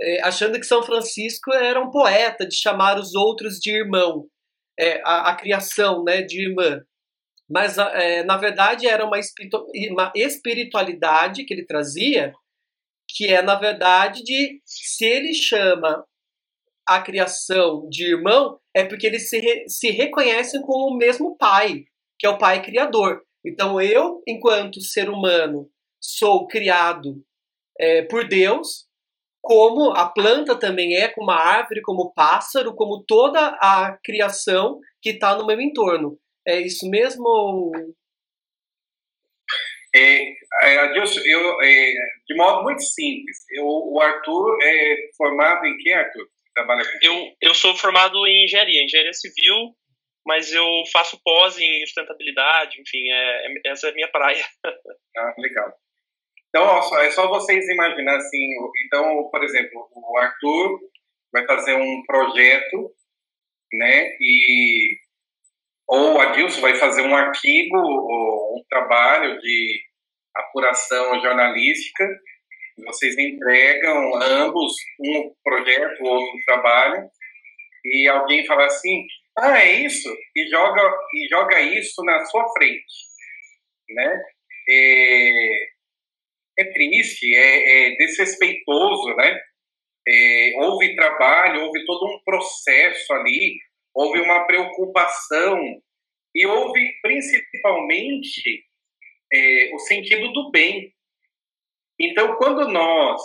é, achando que São Francisco era um poeta de chamar os outros de irmão, é, a, a, criação né, de irmã. Mas, é, na verdade, era uma, uma espiritualidade que ele trazia, que é, na verdade, de se ele chama a criação de irmão é porque eles se, re, se reconhecem como o mesmo pai, que é o pai criador. Então eu, enquanto ser humano, sou criado é, por Deus, como a planta também é, como a árvore, como o pássaro, como toda a criação que está no meu entorno. É isso mesmo? É, é Adilson, eu, é, de modo muito simples, eu, o Arthur é formado em que, Arthur? Trabalha com eu, eu sou formado em engenharia, engenharia civil, mas eu faço pós em sustentabilidade, enfim, é, é essa é a minha praia. Ah, legal. Então, ó, é só vocês imaginar assim, então, por exemplo, o Arthur vai fazer um projeto, né, e ou o Adilson vai fazer um artigo ou um trabalho de apuração jornalística, vocês entregam ambos um projeto, outro trabalho, e alguém fala assim, ah, é isso, e joga, e joga isso na sua frente, né? É, é triste, é, é desrespeitoso, né? É, houve trabalho, houve todo um processo ali, houve uma preocupação e houve principalmente é, o sentido do bem. Então, quando nós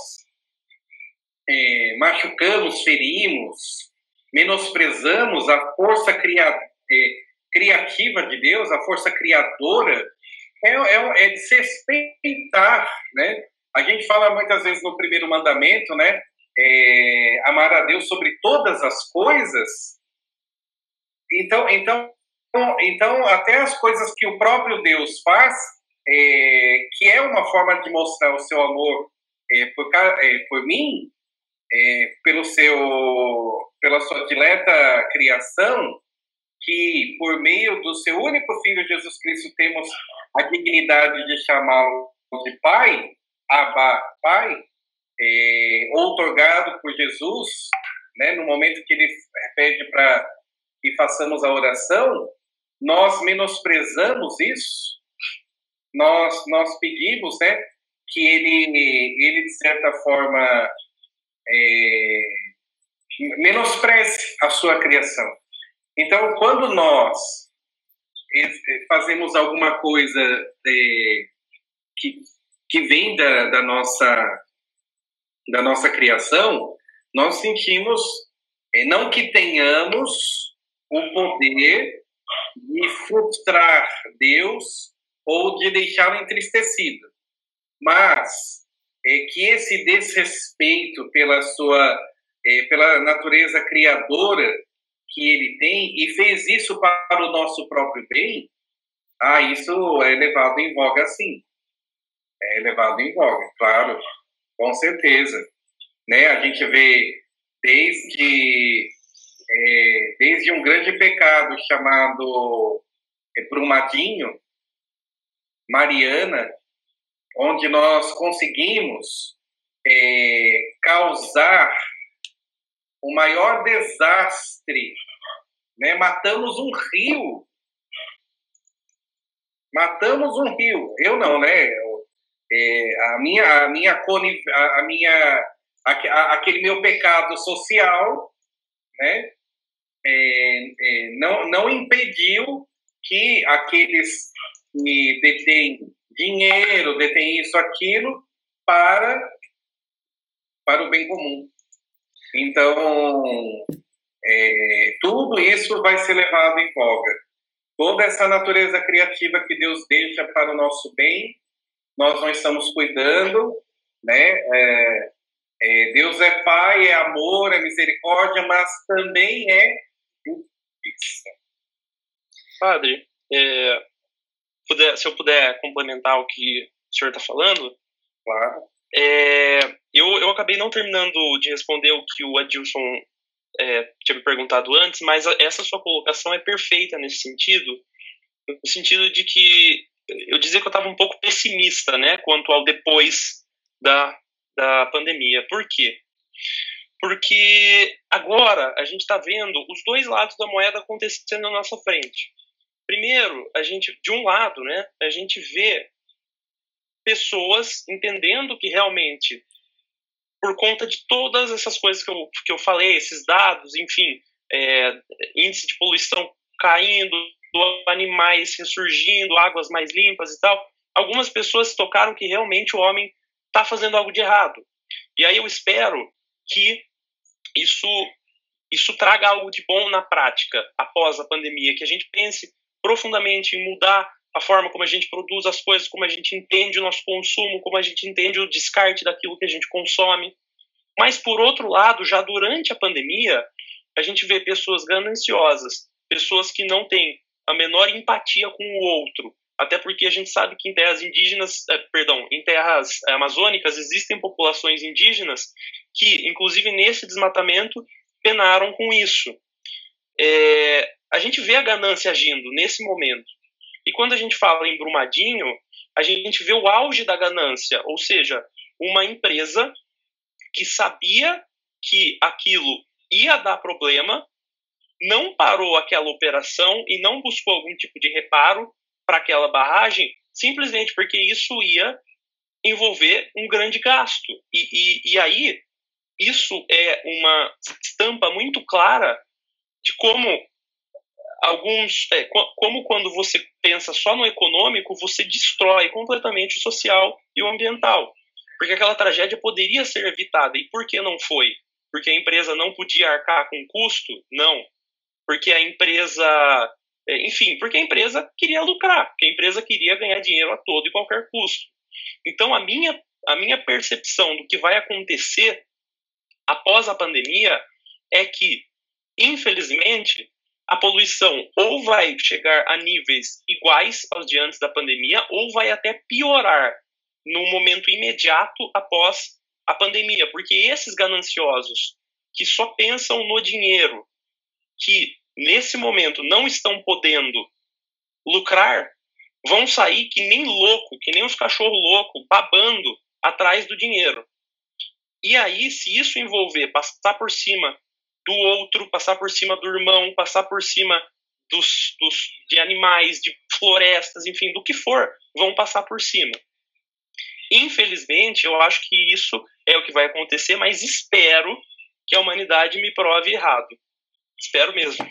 é, machucamos, ferimos, menosprezamos a força cria, é, criativa de Deus, a força criadora, é, é, é desrespeitar, né? A gente fala muitas vezes no primeiro mandamento, né? É, amar a Deus sobre todas as coisas. Então, então, então, até as coisas que o próprio Deus faz, é, que é uma forma de mostrar o seu amor é, por, é, por mim, é, pelo seu, pela sua dileta criação, que por meio do seu único Filho Jesus Cristo temos a dignidade de chamá-lo de Pai, Abba, Pai, é, outorgado por Jesus, né, no momento que ele pede para que façamos a oração, nós menosprezamos isso, nós, nós pedimos né, que ele, ele, de certa forma, é, menospreze a sua criação. Então, quando nós fazemos alguma coisa é, que, que vem da, da, nossa, da nossa criação, nós sentimos, é, não que tenhamos o poder de frustrar Deus ou de deixá-lo entristecido, mas é que esse desrespeito pela sua é, pela natureza criadora que ele tem e fez isso para o nosso próprio bem, ah, isso é levado em voga sim. É levado em voga, claro, com certeza. Né? A gente vê desde, é, desde um grande pecado chamado é, Brumadinho, Mariana, onde nós conseguimos é, causar o maior desastre. Né? Matamos um rio. Matamos um rio. Eu não, né? É, a minha, a minha, a minha, aquele meu pecado social, né? É, é, não, não impediu que aqueles que detêm dinheiro, detêm isso, aquilo, para, para o bem comum. Então, é, tudo isso vai ser levado em voga. Toda essa natureza criativa que Deus deixa para o nosso bem, nós não estamos cuidando, né? É, é, Deus é Pai, é amor, é misericórdia, mas também é justiça. Padre, é, puder, se eu puder complementar o que o senhor está falando, claro. É, eu, eu acabei não terminando de responder o que o Adilson é, tinha me perguntado antes, mas essa sua colocação é perfeita nesse sentido, no sentido de que eu dizia que eu estava um pouco pessimista, né, quanto ao depois da, da pandemia. Por quê? Porque agora a gente está vendo os dois lados da moeda acontecendo na nossa frente. Primeiro, a gente, de um lado, né, a gente vê pessoas entendendo que realmente, por conta de todas essas coisas que eu, que eu falei, esses dados, enfim, é, índice de poluição caindo, animais ressurgindo, águas mais limpas e tal, algumas pessoas tocaram que realmente o homem está fazendo algo de errado. E aí eu espero que isso isso traga algo de bom na prática após a pandemia, que a gente pense profundamente em mudar a forma como a gente produz as coisas, como a gente entende o nosso consumo, como a gente entende o descarte daquilo que a gente consome. Mas, por outro lado, já durante a pandemia, a gente vê pessoas gananciosas, pessoas que não têm a menor empatia com o outro, até porque a gente sabe que em terras indígenas, eh, perdão, em terras amazônicas existem populações indígenas que, inclusive nesse desmatamento, penaram com isso. É, a gente vê a ganância agindo nesse momento. E quando a gente fala em Brumadinho, a gente vê o auge da ganância, ou seja, uma empresa que sabia que aquilo ia dar problema, não parou aquela operação e não buscou algum tipo de reparo para aquela barragem, simplesmente porque isso ia envolver um grande gasto. E, e, e aí, isso é uma estampa muito clara de como alguns é, como quando você pensa só no econômico você destrói completamente o social e o ambiental. Porque aquela tragédia poderia ser evitada. E por que não foi? Porque a empresa não podia arcar com custo? Não. Porque a empresa é, enfim porque a empresa queria lucrar porque a empresa queria ganhar dinheiro a todo e qualquer custo. Então a minha a minha percepção do que vai acontecer após a pandemia é que infelizmente a poluição ou vai chegar a níveis iguais aos de antes da pandemia, ou vai até piorar no momento imediato após a pandemia, porque esses gananciosos que só pensam no dinheiro, que nesse momento não estão podendo lucrar, vão sair que nem louco, que nem os cachorros loucos, babando atrás do dinheiro. E aí, se isso envolver passar por cima do outro, passar por cima do irmão, passar por cima dos, dos, de animais, de florestas, enfim, do que for, vão passar por cima. Infelizmente, eu acho que isso é o que vai acontecer, mas espero que a humanidade me prove errado. Espero mesmo.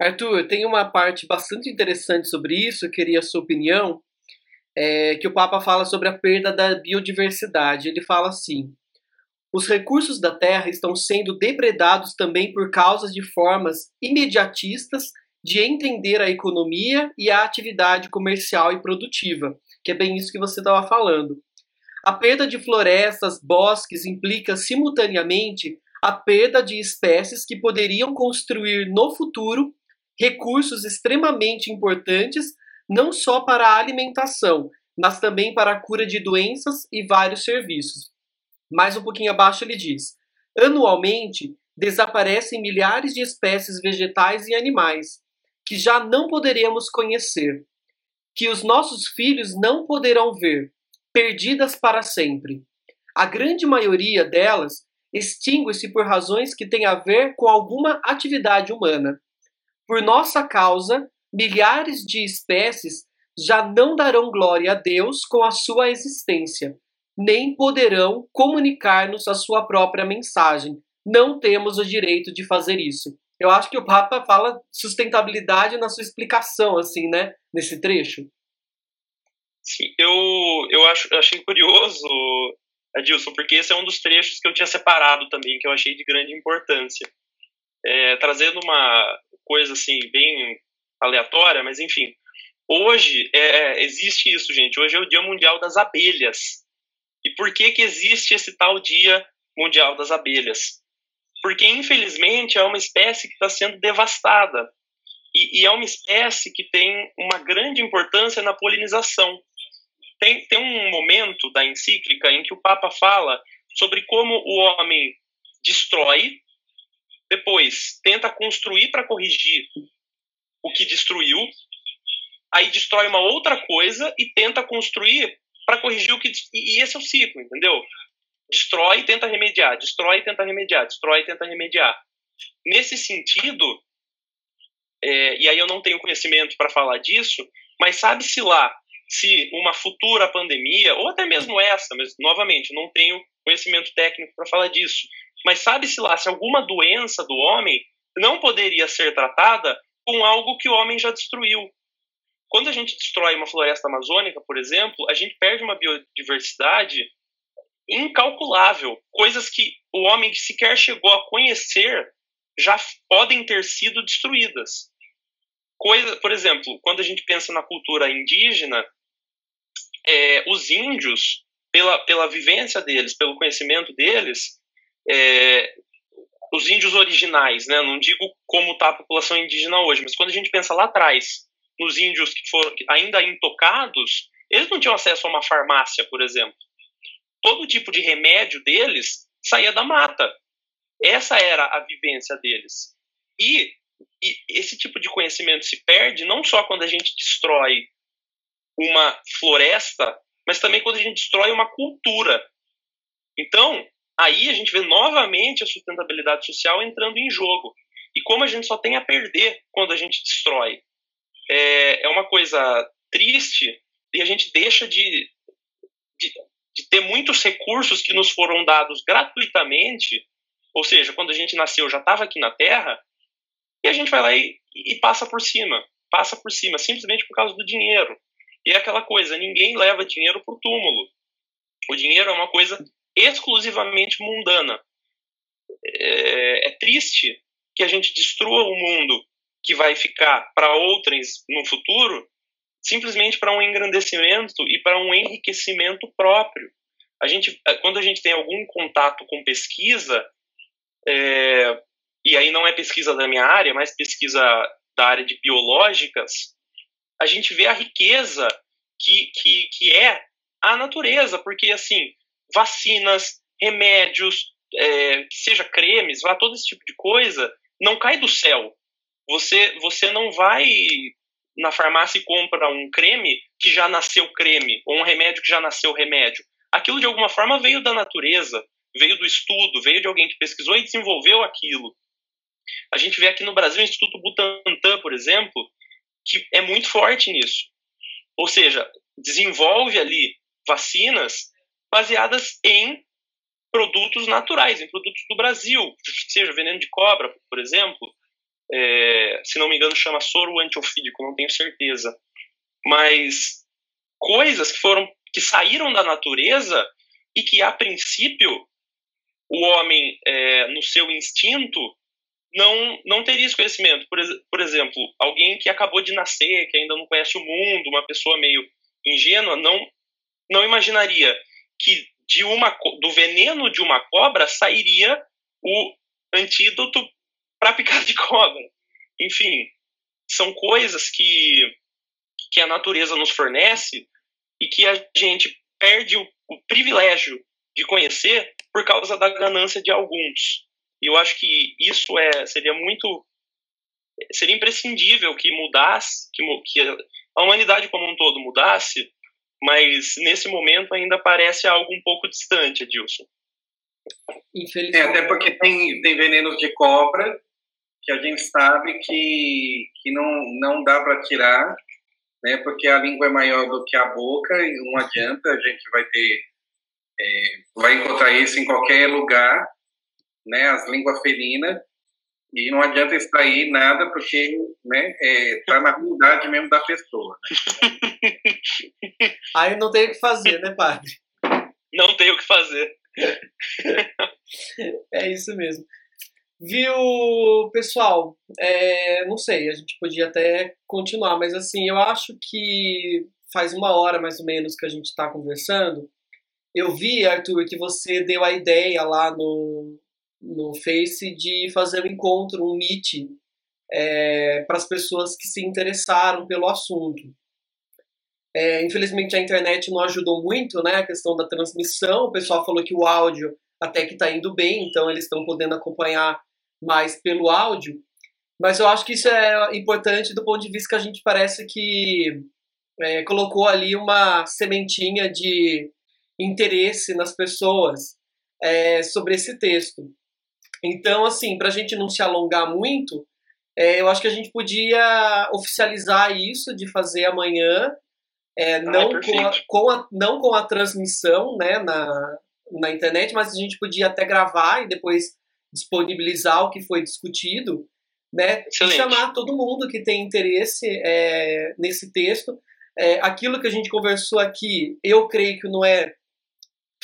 Arthur, tem uma parte bastante interessante sobre isso, eu queria a sua opinião, é, que o Papa fala sobre a perda da biodiversidade. Ele fala assim: os recursos da terra estão sendo depredados também por causa de formas imediatistas de entender a economia e a atividade comercial e produtiva, que é bem isso que você estava falando. A perda de florestas, bosques implica simultaneamente a perda de espécies que poderiam construir no futuro recursos extremamente importantes, não só para a alimentação, mas também para a cura de doenças e vários serviços. Mais um pouquinho abaixo ele diz: anualmente desaparecem milhares de espécies vegetais e animais que já não poderemos conhecer, que os nossos filhos não poderão ver, perdidas para sempre. A grande maioria delas extingue-se por razões que têm a ver com alguma atividade humana. Por nossa causa, milhares de espécies já não darão glória a Deus com a sua existência, nem poderão comunicar-nos a sua própria mensagem. Não temos o direito de fazer isso. Eu acho que o Papa fala sustentabilidade na sua explicação, assim, né? Nesse trecho. Sim, eu, eu, acho, achei curioso, Adilson, porque esse é um dos trechos que eu tinha separado também, que eu achei de grande importância. É, trazendo uma coisa, assim, bem aleatória, mas enfim. Hoje é, existe isso, gente. Hoje é o Dia Mundial das Abelhas. E por que, que existe esse tal Dia Mundial das Abelhas? Porque, infelizmente, é uma espécie que está sendo devastada. E, e, é uma espécie que tem uma grande importância na polinização. Tem, tem um momento da encíclica em que o Papa fala sobre como o homem destrói, depois tenta construir para corrigir o que destruiu, aí destrói uma outra coisa e tenta construir para corrigir o que. E esse é o ciclo, entendeu? Destrói e tenta remediar, destrói e tenta remediar, destrói e tenta remediar. Nesse sentido, é, e aí eu não tenho conhecimento para falar disso, mas sabe-se lá se uma futura pandemia, ou até mesmo essa, mas novamente, não tenho conhecimento técnico para falar disso, mas sabe-se lá se alguma doença do homem não poderia ser tratada com algo que o homem já destruiu. Quando a gente destrói uma floresta amazônica, por exemplo, a gente perde uma biodiversidade incalculável, coisas que o homem sequer chegou a conhecer já podem ter sido destruídas. Coisa, por exemplo, quando a gente pensa na cultura indígena, é, os índios, pela, pela vivência deles, pelo conhecimento deles, é, os índios originais, né, não digo como está a população indígena hoje, mas quando a gente pensa lá atrás, nos índios que foram ainda intocados, eles não tinham acesso a uma farmácia, por exemplo. Todo tipo de remédio deles saía da mata. Essa era a vivência deles. E, e esse tipo de conhecimento se perde não só quando a gente destrói uma floresta, mas também quando a gente destrói uma cultura. Então, aí a gente vê novamente a sustentabilidade social entrando em jogo. E como a gente só tem a perder quando a gente destrói. É, é uma coisa triste e a gente deixa de, de, de ter muitos recursos que nos foram dados gratuitamente ou seja, quando a gente nasceu já estava aqui na Terra, e a gente vai lá e, e, passa por cima, passa por cima, simplesmente por causa do dinheiro. E é aquela coisa, ninguém leva dinheiro para o túmulo. O dinheiro é uma coisa exclusivamente mundana. É, é triste que a gente destrua o mundo que vai ficar para outros no futuro, simplesmente para um engrandecimento e para um enriquecimento próprio. A gente, quando a gente tem algum contato com pesquisa, é, e aí não é pesquisa da minha área, mas pesquisa da área de biológicas, a gente vê a riqueza que, que, que é a natureza, porque assim, vacinas, remédios, é, seja cremes, vá todo esse tipo de coisa, não cai do céu. Você, você não vai na farmácia e compra um creme que já nasceu creme, ou um remédio que já nasceu remédio. Aquilo de alguma forma veio da natureza veio do estudo, veio de alguém que pesquisou e desenvolveu aquilo. A gente vê aqui no Brasil o Instituto Butantan, por exemplo, que é muito forte nisso. Ou seja, desenvolve ali vacinas baseadas em produtos naturais, em produtos do Brasil, seja veneno de cobra, por exemplo, é, se não me engano chama soro antiofídico, não tenho certeza, mas coisas que foram que saíram da natureza e que a princípio o homem, é, no seu instinto, não, não teria esse conhecimento. Por, por exemplo, alguém que acabou de nascer, que ainda não conhece o mundo, uma pessoa meio ingênua, não, não imaginaria que de uma, do veneno de uma cobra sairia o antídoto para picar de cobra. Enfim, são coisas que, que a natureza nos fornece e que a gente perde o, o privilégio de conhecer por causa da ganância de alguns. E eu acho que isso é seria muito seria imprescindível que mudasse, que, que a humanidade como um todo mudasse, mas nesse momento ainda parece algo um pouco distante, Edilson. Infelizmente. É, até porque tem, tem venenos de cobra que a gente sabe que, que não, não dá para tirar, né, porque a língua é maior do que a boca e não adianta, a gente vai ter é, vai encontrar isso em qualquer lugar, né, as línguas felinas, e não adianta extrair nada porque né, é, tá na ruindade mesmo da pessoa. Né? Aí não tem o que fazer, né, padre? Não tem o que fazer. é isso mesmo. Viu, pessoal? É, não sei, a gente podia até continuar, mas assim, eu acho que faz uma hora mais ou menos que a gente está conversando eu vi, Arthur, que você deu a ideia lá no, no Face de fazer um encontro, um meet, é, para as pessoas que se interessaram pelo assunto. É, infelizmente a internet não ajudou muito, né? A questão da transmissão. O pessoal falou que o áudio até que está indo bem, então eles estão podendo acompanhar mais pelo áudio. Mas eu acho que isso é importante do ponto de vista que a gente parece que é, colocou ali uma sementinha de interesse nas pessoas é, sobre esse texto. Então, assim, para a gente não se alongar muito, é, eu acho que a gente podia oficializar isso de fazer amanhã é, não, ah, com a, com a, não com a transmissão né, na, na internet, mas a gente podia até gravar e depois disponibilizar o que foi discutido, né? E chamar todo mundo que tem interesse é, nesse texto. É, aquilo que a gente conversou aqui, eu creio que não é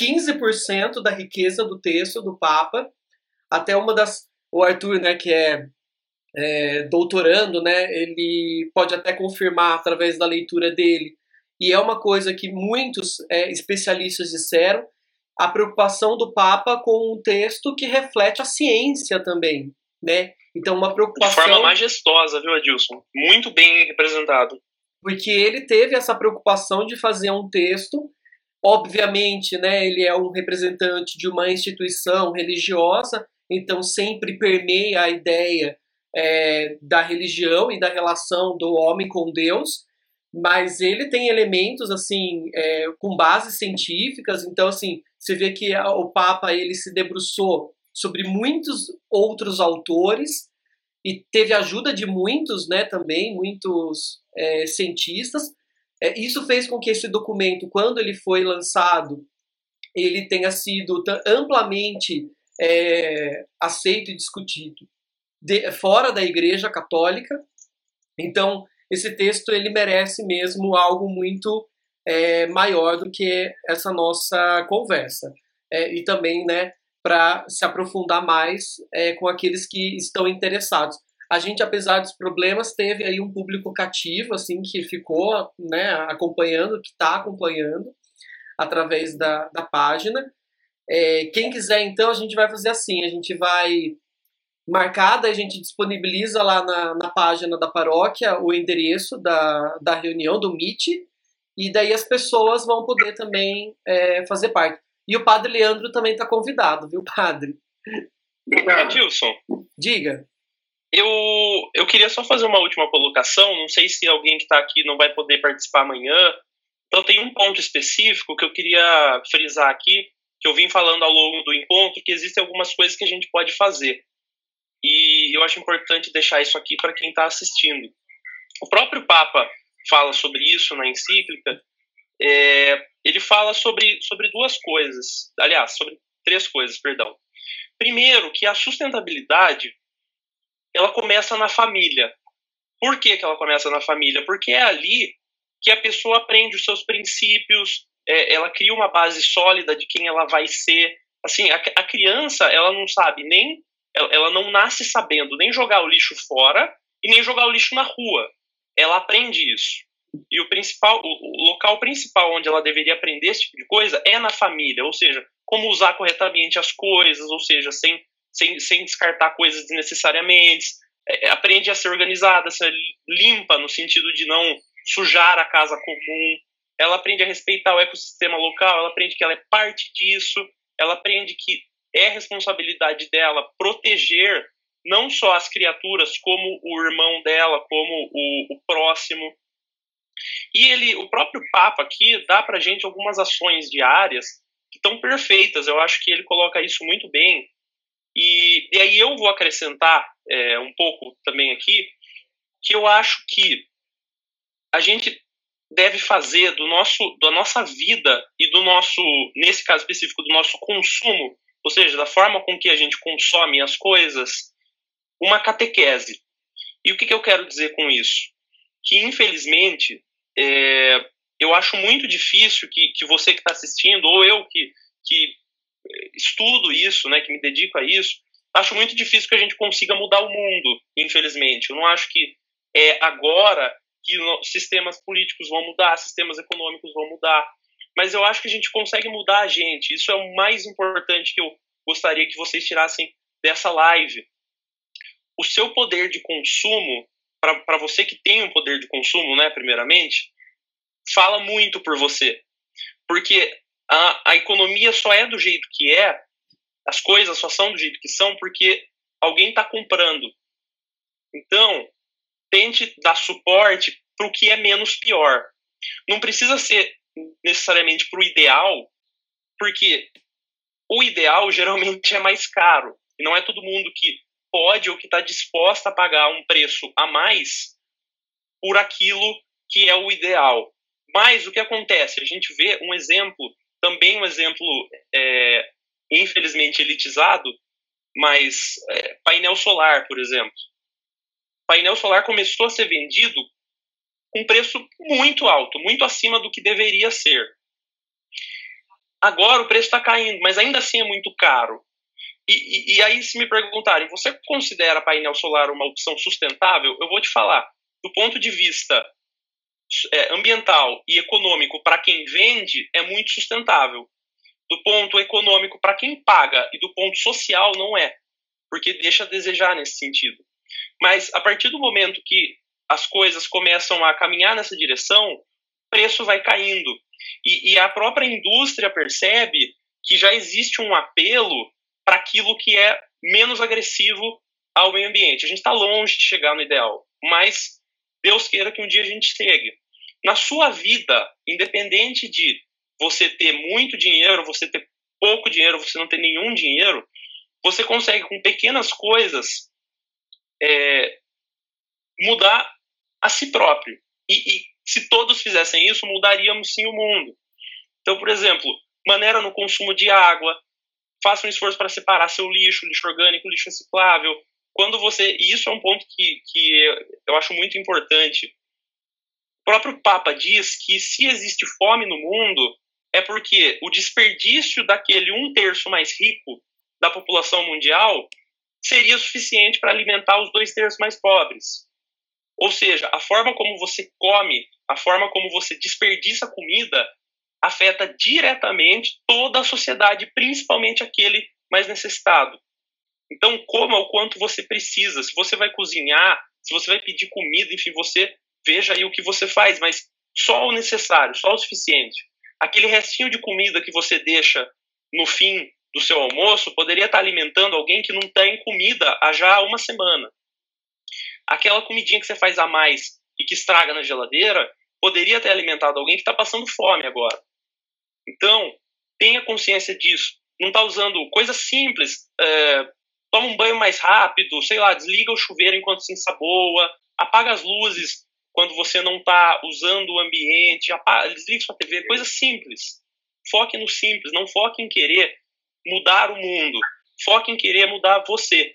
15% da riqueza do texto do Papa. Até uma das. O Arthur, né, que é, é doutorando, né, ele pode até confirmar através da leitura dele. E é uma coisa que muitos é, especialistas disseram, a preocupação do Papa com um texto que reflete a ciência também, né? Então uma preocupação de forma majestosa, viu, Adilson? Muito bem representado. Porque ele teve essa preocupação de fazer um texto, obviamente, né? Ele é um representante de uma instituição religiosa, então sempre permeia a ideia é, da religião e da relação do homem com Deus, mas ele tem elementos assim é, com bases científicas então assim você vê que o Papa ele se debruçou sobre muitos outros autores e teve ajuda de muitos né também muitos é, cientistas. É, isso fez com que esse documento quando ele foi lançado ele tenha sido amplamente é, aceito e discutido de, fora da Igreja Católica. Então esse texto ele merece mesmo algo muito é, maior do que essa nossa conversa. É, e também, né, para se aprofundar mais é, com aqueles que estão interessados. A gente, apesar dos problemas, teve aí um público cativo, assim, que ficou, né, acompanhando, que está acompanhando através da, da página. É, quem quiser, então, a gente vai fazer assim, a gente vai marcada, a gente disponibiliza lá na, na página da paróquia o endereço da, da reunião, do Meet, e daí as pessoas vão poder também é, fazer parte. E o padre Leandro também está convidado, viu, padre? Adilson. Diga. Eu, eu queria só fazer uma última colocação. Não sei se alguém que está aqui não vai poder participar amanhã. Então, tem um ponto específico que eu queria frisar aqui, que eu vim falando ao longo do encontro, que existem algumas coisas que a gente pode fazer. E eu acho importante deixar isso aqui para quem está assistindo. O próprio Papa fala sobre isso na encíclica. É, ele fala sobre, sobre duas coisas, aliás, sobre três coisas, perdão. Primeiro, que a sustentabilidade ela começa na família. Por que, que ela começa na família? Porque é ali que a pessoa aprende os seus princípios, é, ela cria uma base sólida de quem ela vai ser. Assim, a, a criança ela não sabe nem ela não nasce sabendo nem jogar o lixo fora e nem jogar o lixo na rua. Ela aprende isso. E o principal, o, local principal onde ela deveria aprender esse tipo de coisa é na família, ou seja, como usar corretamente as coisas, ou seja, sem, sem, sem descartar coisas desnecessariamente. É, aprende a ser organizada, a ser limpa no sentido de não sujar a casa comum. Ela aprende a respeitar o ecossistema local, ela aprende que ela é parte disso, ela aprende que é responsabilidade dela proteger não só as criaturas, como o irmão dela, como o, o próximo. E ele, o próprio Papa aqui dá para gente algumas ações diárias que estão perfeitas. Eu acho que ele coloca isso muito bem. E, e aí eu vou acrescentar é, um pouco também aqui que eu acho que a gente deve fazer do nosso da nossa vida e do nosso nesse caso específico do nosso consumo ou seja, da forma com que a gente consome as coisas, uma catequese. E o que, que eu quero dizer com isso? Que, infelizmente, é, eu acho muito difícil que, que você que está assistindo, ou eu que, que estudo isso, né, que me dedico a isso, acho muito difícil que a gente consiga mudar o mundo, infelizmente. Eu não acho que é agora que sistemas políticos vão mudar, sistemas econômicos vão mudar mas eu acho que a gente consegue mudar a gente. Isso é o mais importante que eu gostaria que vocês tirassem dessa live. O seu poder de consumo, para você que tem um poder de consumo, né, primeiramente, fala muito por você. Porque a, a economia só é do jeito que é, as coisas só são do jeito que são, porque alguém está comprando. Então, tente dar suporte para o que é menos pior. Não precisa ser necessariamente para o ideal, porque o ideal geralmente é mais caro. E não é todo mundo que pode ou que está disposto a pagar um preço a mais por aquilo que é o ideal. Mas o que acontece? A gente vê um exemplo, também um exemplo, é, infelizmente, elitizado, mas é, painel solar, por exemplo. Painel solar começou a ser vendido com preço muito alto, muito acima do que deveria ser. Agora o preço está caindo, mas ainda assim é muito caro. E, e, e, aí, se me perguntarem, você considera painel solar uma opção sustentável? Eu vou te falar. Do ponto de vista é, ambiental e econômico para quem vende, é muito sustentável. Do ponto econômico para quem paga e do ponto social, não é. Porque deixa a desejar nesse sentido. Mas a partir do momento que as coisas começam a caminhar nessa direção, o preço vai caindo. E, e a própria indústria percebe que já existe um apelo para aquilo que é menos agressivo ao meio ambiente. A gente está longe de chegar no ideal, mas Deus queira que um dia a gente chegue. Na sua vida, independente de você ter muito dinheiro, você ter pouco dinheiro, você não ter nenhum dinheiro, você consegue com pequenas coisas é, mudar a si próprio. E, e se todos fizessem isso, mudaríamos sim o mundo. Então, por exemplo, maneira no consumo de água, faça um esforço para separar seu lixo, lixo orgânico, lixo reciclável. Quando você, e isso é um ponto que, que eu acho muito importante. O próprio Papa diz que se existe fome no mundo, é porque o desperdício daquele um terço mais rico da população mundial seria suficiente para alimentar os dois terços mais pobres. Ou seja, a forma como você come, a forma como você desperdiça comida, afeta diretamente toda a sociedade, principalmente aquele mais necessitado. Então, coma o quanto você precisa. Se você vai cozinhar, se você vai pedir comida, enfim, você veja aí o que você faz, mas só o necessário, só o suficiente. Aquele restinho de comida que você deixa no fim do seu almoço poderia estar alimentando alguém que não tem comida há já uma semana. Aquela comidinha que você faz a mais e que estraga na geladeira poderia ter alimentado alguém que está passando fome agora. Então, tenha consciência disso. Não está usando coisa simples. É, toma um banho mais rápido, sei lá, desliga o chuveiro enquanto se ensaboa, apaga as luzes quando você não está usando o ambiente, apaga, desliga sua TV, coisa simples. Foque no simples, não foque em querer mudar o mundo. Foque em querer mudar você.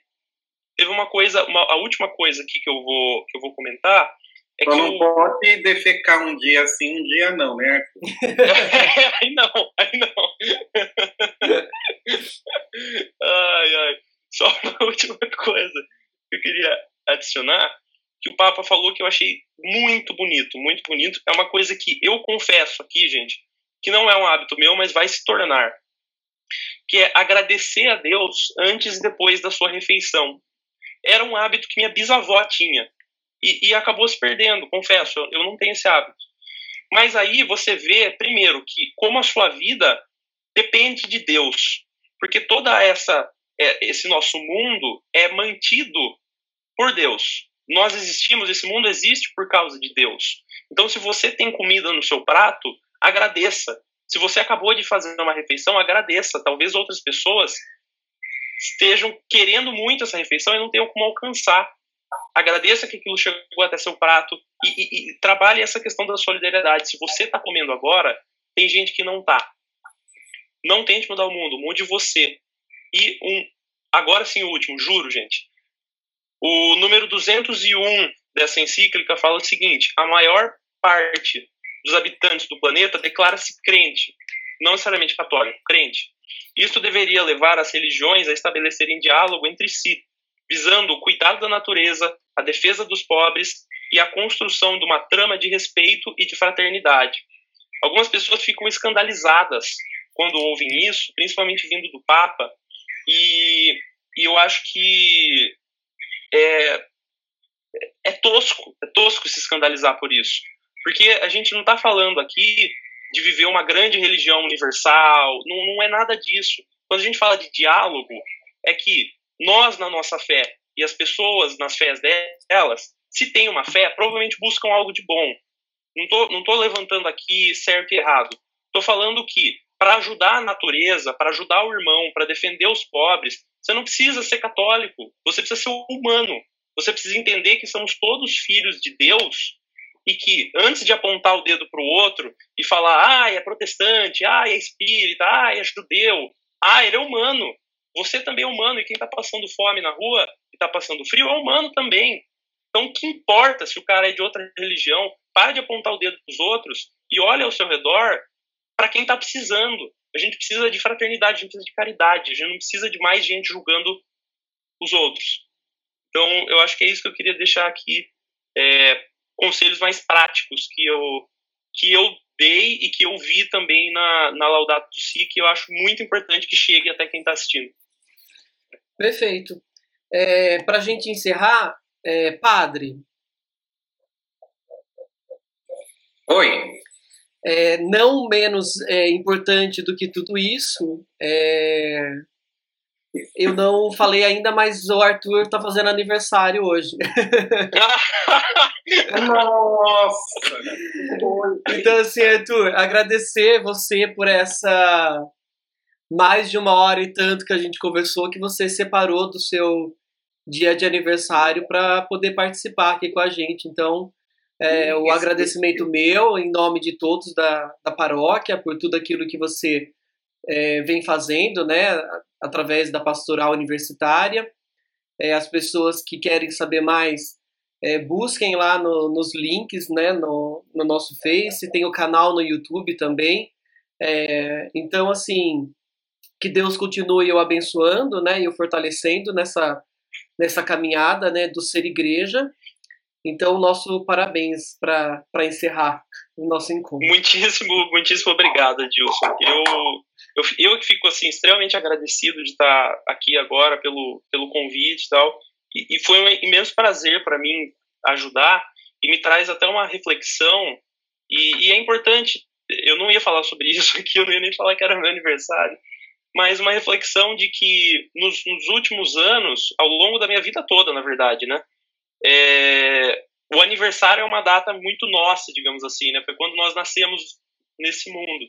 Teve uma coisa, uma, a última coisa aqui que eu vou, que eu vou comentar é Só não pode defecar um dia assim, um dia não, né? aí não, aí não. ai, ai. Só uma última coisa que eu queria adicionar, que o Papa falou que eu achei muito bonito, muito bonito. É uma coisa que eu confesso aqui, gente, que não é um hábito meu, mas vai se tornar. Que é agradecer a Deus antes e depois da sua refeição. Era um hábito que minha bisavó tinha e, e acabou se perdendo, confesso, eu não tenho esse hábito. Mas aí você vê, primeiro, que como a sua vida depende de Deus, porque toda essa é, esse nosso mundo é mantido por Deus. Nós existimos, esse mundo existe por causa de Deus. Então, se você tem comida no seu prato, agradeça. Se você acabou de fazer uma refeição, agradeça. Talvez outras pessoas estejam querendo muito essa refeição e não tenham como alcançar agradeça que aquilo chegou até seu prato e, e, e trabalhe essa questão da solidariedade. Se você está comendo agora, tem gente que não está. Não tente mudar o mundo, mude você. E um, agora sim o último, juro, gente. O número 201 dessa encíclica fala o seguinte: a maior parte dos habitantes do planeta declara-se crente, não necessariamente católico, crente. Isso deveria levar as religiões a estabelecerem diálogo entre si, visando o cuidado da natureza, a defesa dos pobres e a construção de uma trama de respeito e de fraternidade. Algumas pessoas ficam escandalizadas quando ouvem isso, principalmente vindo do Papa, e, e eu acho que é, é tosco, é tosco se escandalizar por isso. Porque a gente não está falando aqui de viver uma grande religião universal, não, não é nada disso. Quando a gente fala de diálogo, é que nós, na nossa fé, e as pessoas nas fés delas, se têm uma fé, provavelmente buscam algo de bom. Não estou não tô levantando aqui certo e errado. Estou falando que para ajudar a natureza, para ajudar o irmão, para defender os pobres, você não precisa ser católico, você precisa ser humano. Você precisa entender que somos todos filhos de Deus e que, antes de apontar o dedo para o outro e falar, ah, é protestante, ah, é espírita, ah, é judeu, ah, ele é humano, você também é humano, e quem está passando fome na rua e está passando frio é humano também. Então, o que importa se o cara é de outra religião? Para de apontar o dedo para os outros e olha ao seu redor para quem está precisando. A gente precisa de fraternidade, a gente precisa de caridade, a gente não precisa de mais gente julgando os outros. Então, eu acho que é isso que eu queria deixar aqui. É, conselhos mais práticos que eu, que eu dei e que eu vi também na, na Laudato Si, que eu acho muito importante que chegue até quem está assistindo. Perfeito. É, Para a gente encerrar, é, padre. Oi. É, não menos é, importante do que tudo isso, é, eu não falei ainda, mas o Arthur está fazendo aniversário hoje. Nossa! então, assim, Arthur, agradecer você por essa mais de uma hora e tanto que a gente conversou, que você separou do seu dia de aniversário para poder participar aqui com a gente. Então, é, o agradecimento meu, em nome de todos da, da paróquia, por tudo aquilo que você é, vem fazendo, né, através da pastoral universitária. É, as pessoas que querem saber mais, é, busquem lá no, nos links, né, no, no, nosso Face, tem o canal no YouTube também. É, então, assim, que Deus continue o abençoando, né, e o fortalecendo nessa nessa caminhada, né, do ser igreja. Então, nosso parabéns para encerrar o nosso encontro. Muitíssimo, muitíssimo obrigado, Edilson. Eu, eu, eu que fico assim extremamente agradecido de estar aqui agora pelo, pelo convite e tal. E, e foi um imenso prazer para mim ajudar e me traz até uma reflexão. E, e, é importante, eu não ia falar sobre isso aqui, eu não ia nem falar que era meu aniversário, mas uma reflexão de que nos, nos últimos anos, ao longo da minha vida toda, na verdade, né? É, o aniversário é uma data muito nossa, digamos assim, né? Foi quando nós nascemos nesse mundo.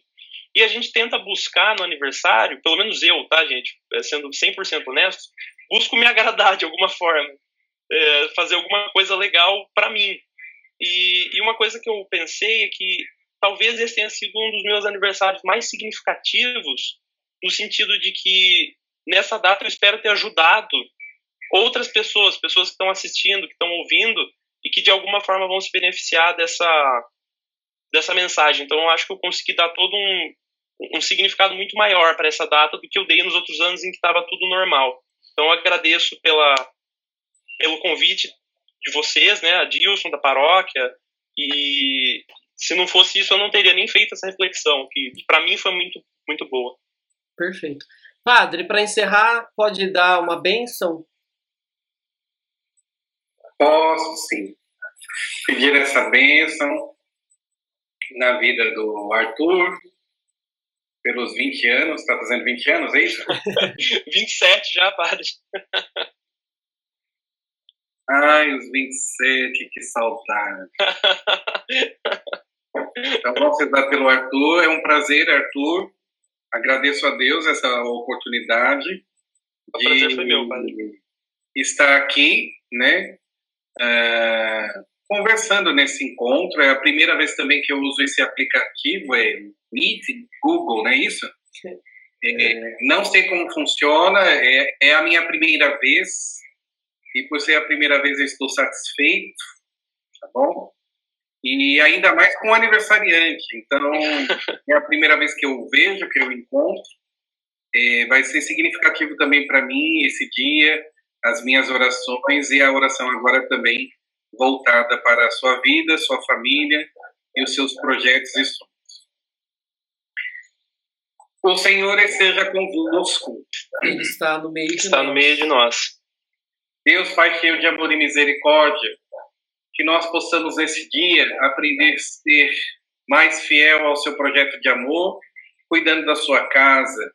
E a gente tenta buscar no aniversário, pelo menos eu, tá, gente? É, sendo 100% honesto, busco me agradar de alguma forma, é, fazer alguma coisa legal para mim. E, e uma coisa que eu pensei é que talvez esse tenha sido um dos meus aniversários mais significativos no sentido de que nessa data eu espero ter ajudado outras pessoas, pessoas que estão assistindo, que estão ouvindo e que de alguma forma vão se beneficiar dessa dessa mensagem. Então eu acho que eu consegui dar todo um, um significado muito maior para essa data do que eu dei nos outros anos em que estava tudo normal. Então eu agradeço pela pelo convite de vocês, né, a Dilson da paróquia e se não fosse isso eu não teria nem feito essa reflexão que para mim foi muito muito boa. Perfeito. Padre, para encerrar, pode dar uma bênção? Posso sim. Pedir essa bênção na vida do Arthur, pelos 20 anos, está fazendo 20 anos, é isso? 27 já, padre. Ai, os 27, que saudade. então, vamos rezar pelo Arthur. É um prazer, Arthur, agradeço a Deus essa oportunidade o de foi meu, estar aqui, né, uh, conversando nesse encontro. É a primeira vez também que eu uso esse aplicativo, é Meet, Google, não é isso? É, não sei como funciona, é, é a minha primeira vez e por ser a primeira vez eu estou satisfeito, tá bom? E ainda mais com o aniversariante. Então, é a primeira vez que eu vejo, que eu encontro. É, vai ser significativo também para mim esse dia, as minhas orações e a oração agora também voltada para a sua vida, sua família e os seus projetos e sonhos. O Senhor esteja convosco. Ele está no meio de está nós. no meio de nós. Deus Pai cheio de amor e misericórdia, que nós possamos nesse dia aprender a ser mais fiel ao seu projeto de amor, cuidando da sua casa.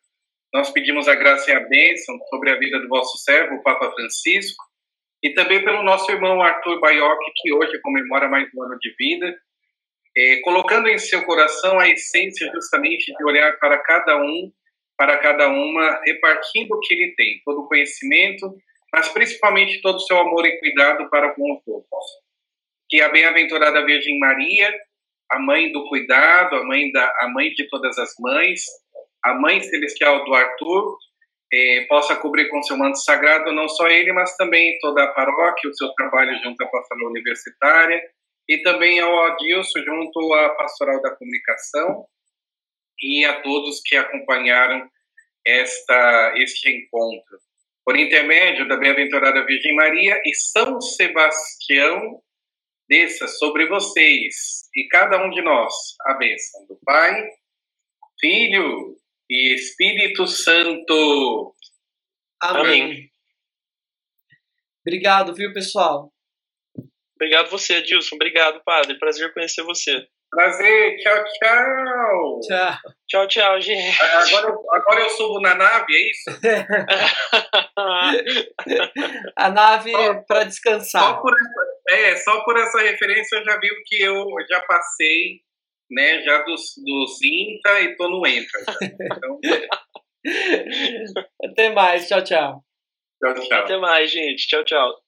Nós pedimos a graça e a bênção sobre a vida do vosso servo, o Papa Francisco, e também pelo nosso irmão Arthur Baioc, que hoje comemora mais um ano de vida, é, colocando em seu coração a essência justamente de olhar para cada um, para cada uma, repartindo o que ele tem, todo o conhecimento, mas principalmente todo o seu amor e cuidado para com os outros que a bem-aventurada Virgem Maria, a mãe do cuidado, a mãe, da, a mãe de todas as mães, a mãe celestial do Arthur, eh, possa cobrir com seu manto sagrado não só ele, mas também toda a paróquia, o seu trabalho junto à pastoral universitária, e também ao Adilson junto à pastoral da comunicação, e a todos que acompanharam esta, este encontro. Por intermédio da Bem-aventurada Virgem Maria e São Sebastião, desça sobre vocês e cada um de nós a bênção do Pai, Filho e Espírito Santo. Amém. Amém. Obrigado, viu, pessoal? Obrigado você, Dilson. Obrigado, padre. Prazer conhecer você. Prazer. Tchau, tchau. Tchau. Tchau, tchau, gente. Agora, agora eu subo na nave, é isso? A nave para descansar. Só por, é, só por essa referência eu já vi o que eu já passei, né? Já dos, dos INTA e tô no ENTA. Então... Até mais. Tchau, tchau. Tchau, tchau. Até mais, gente. Tchau, tchau.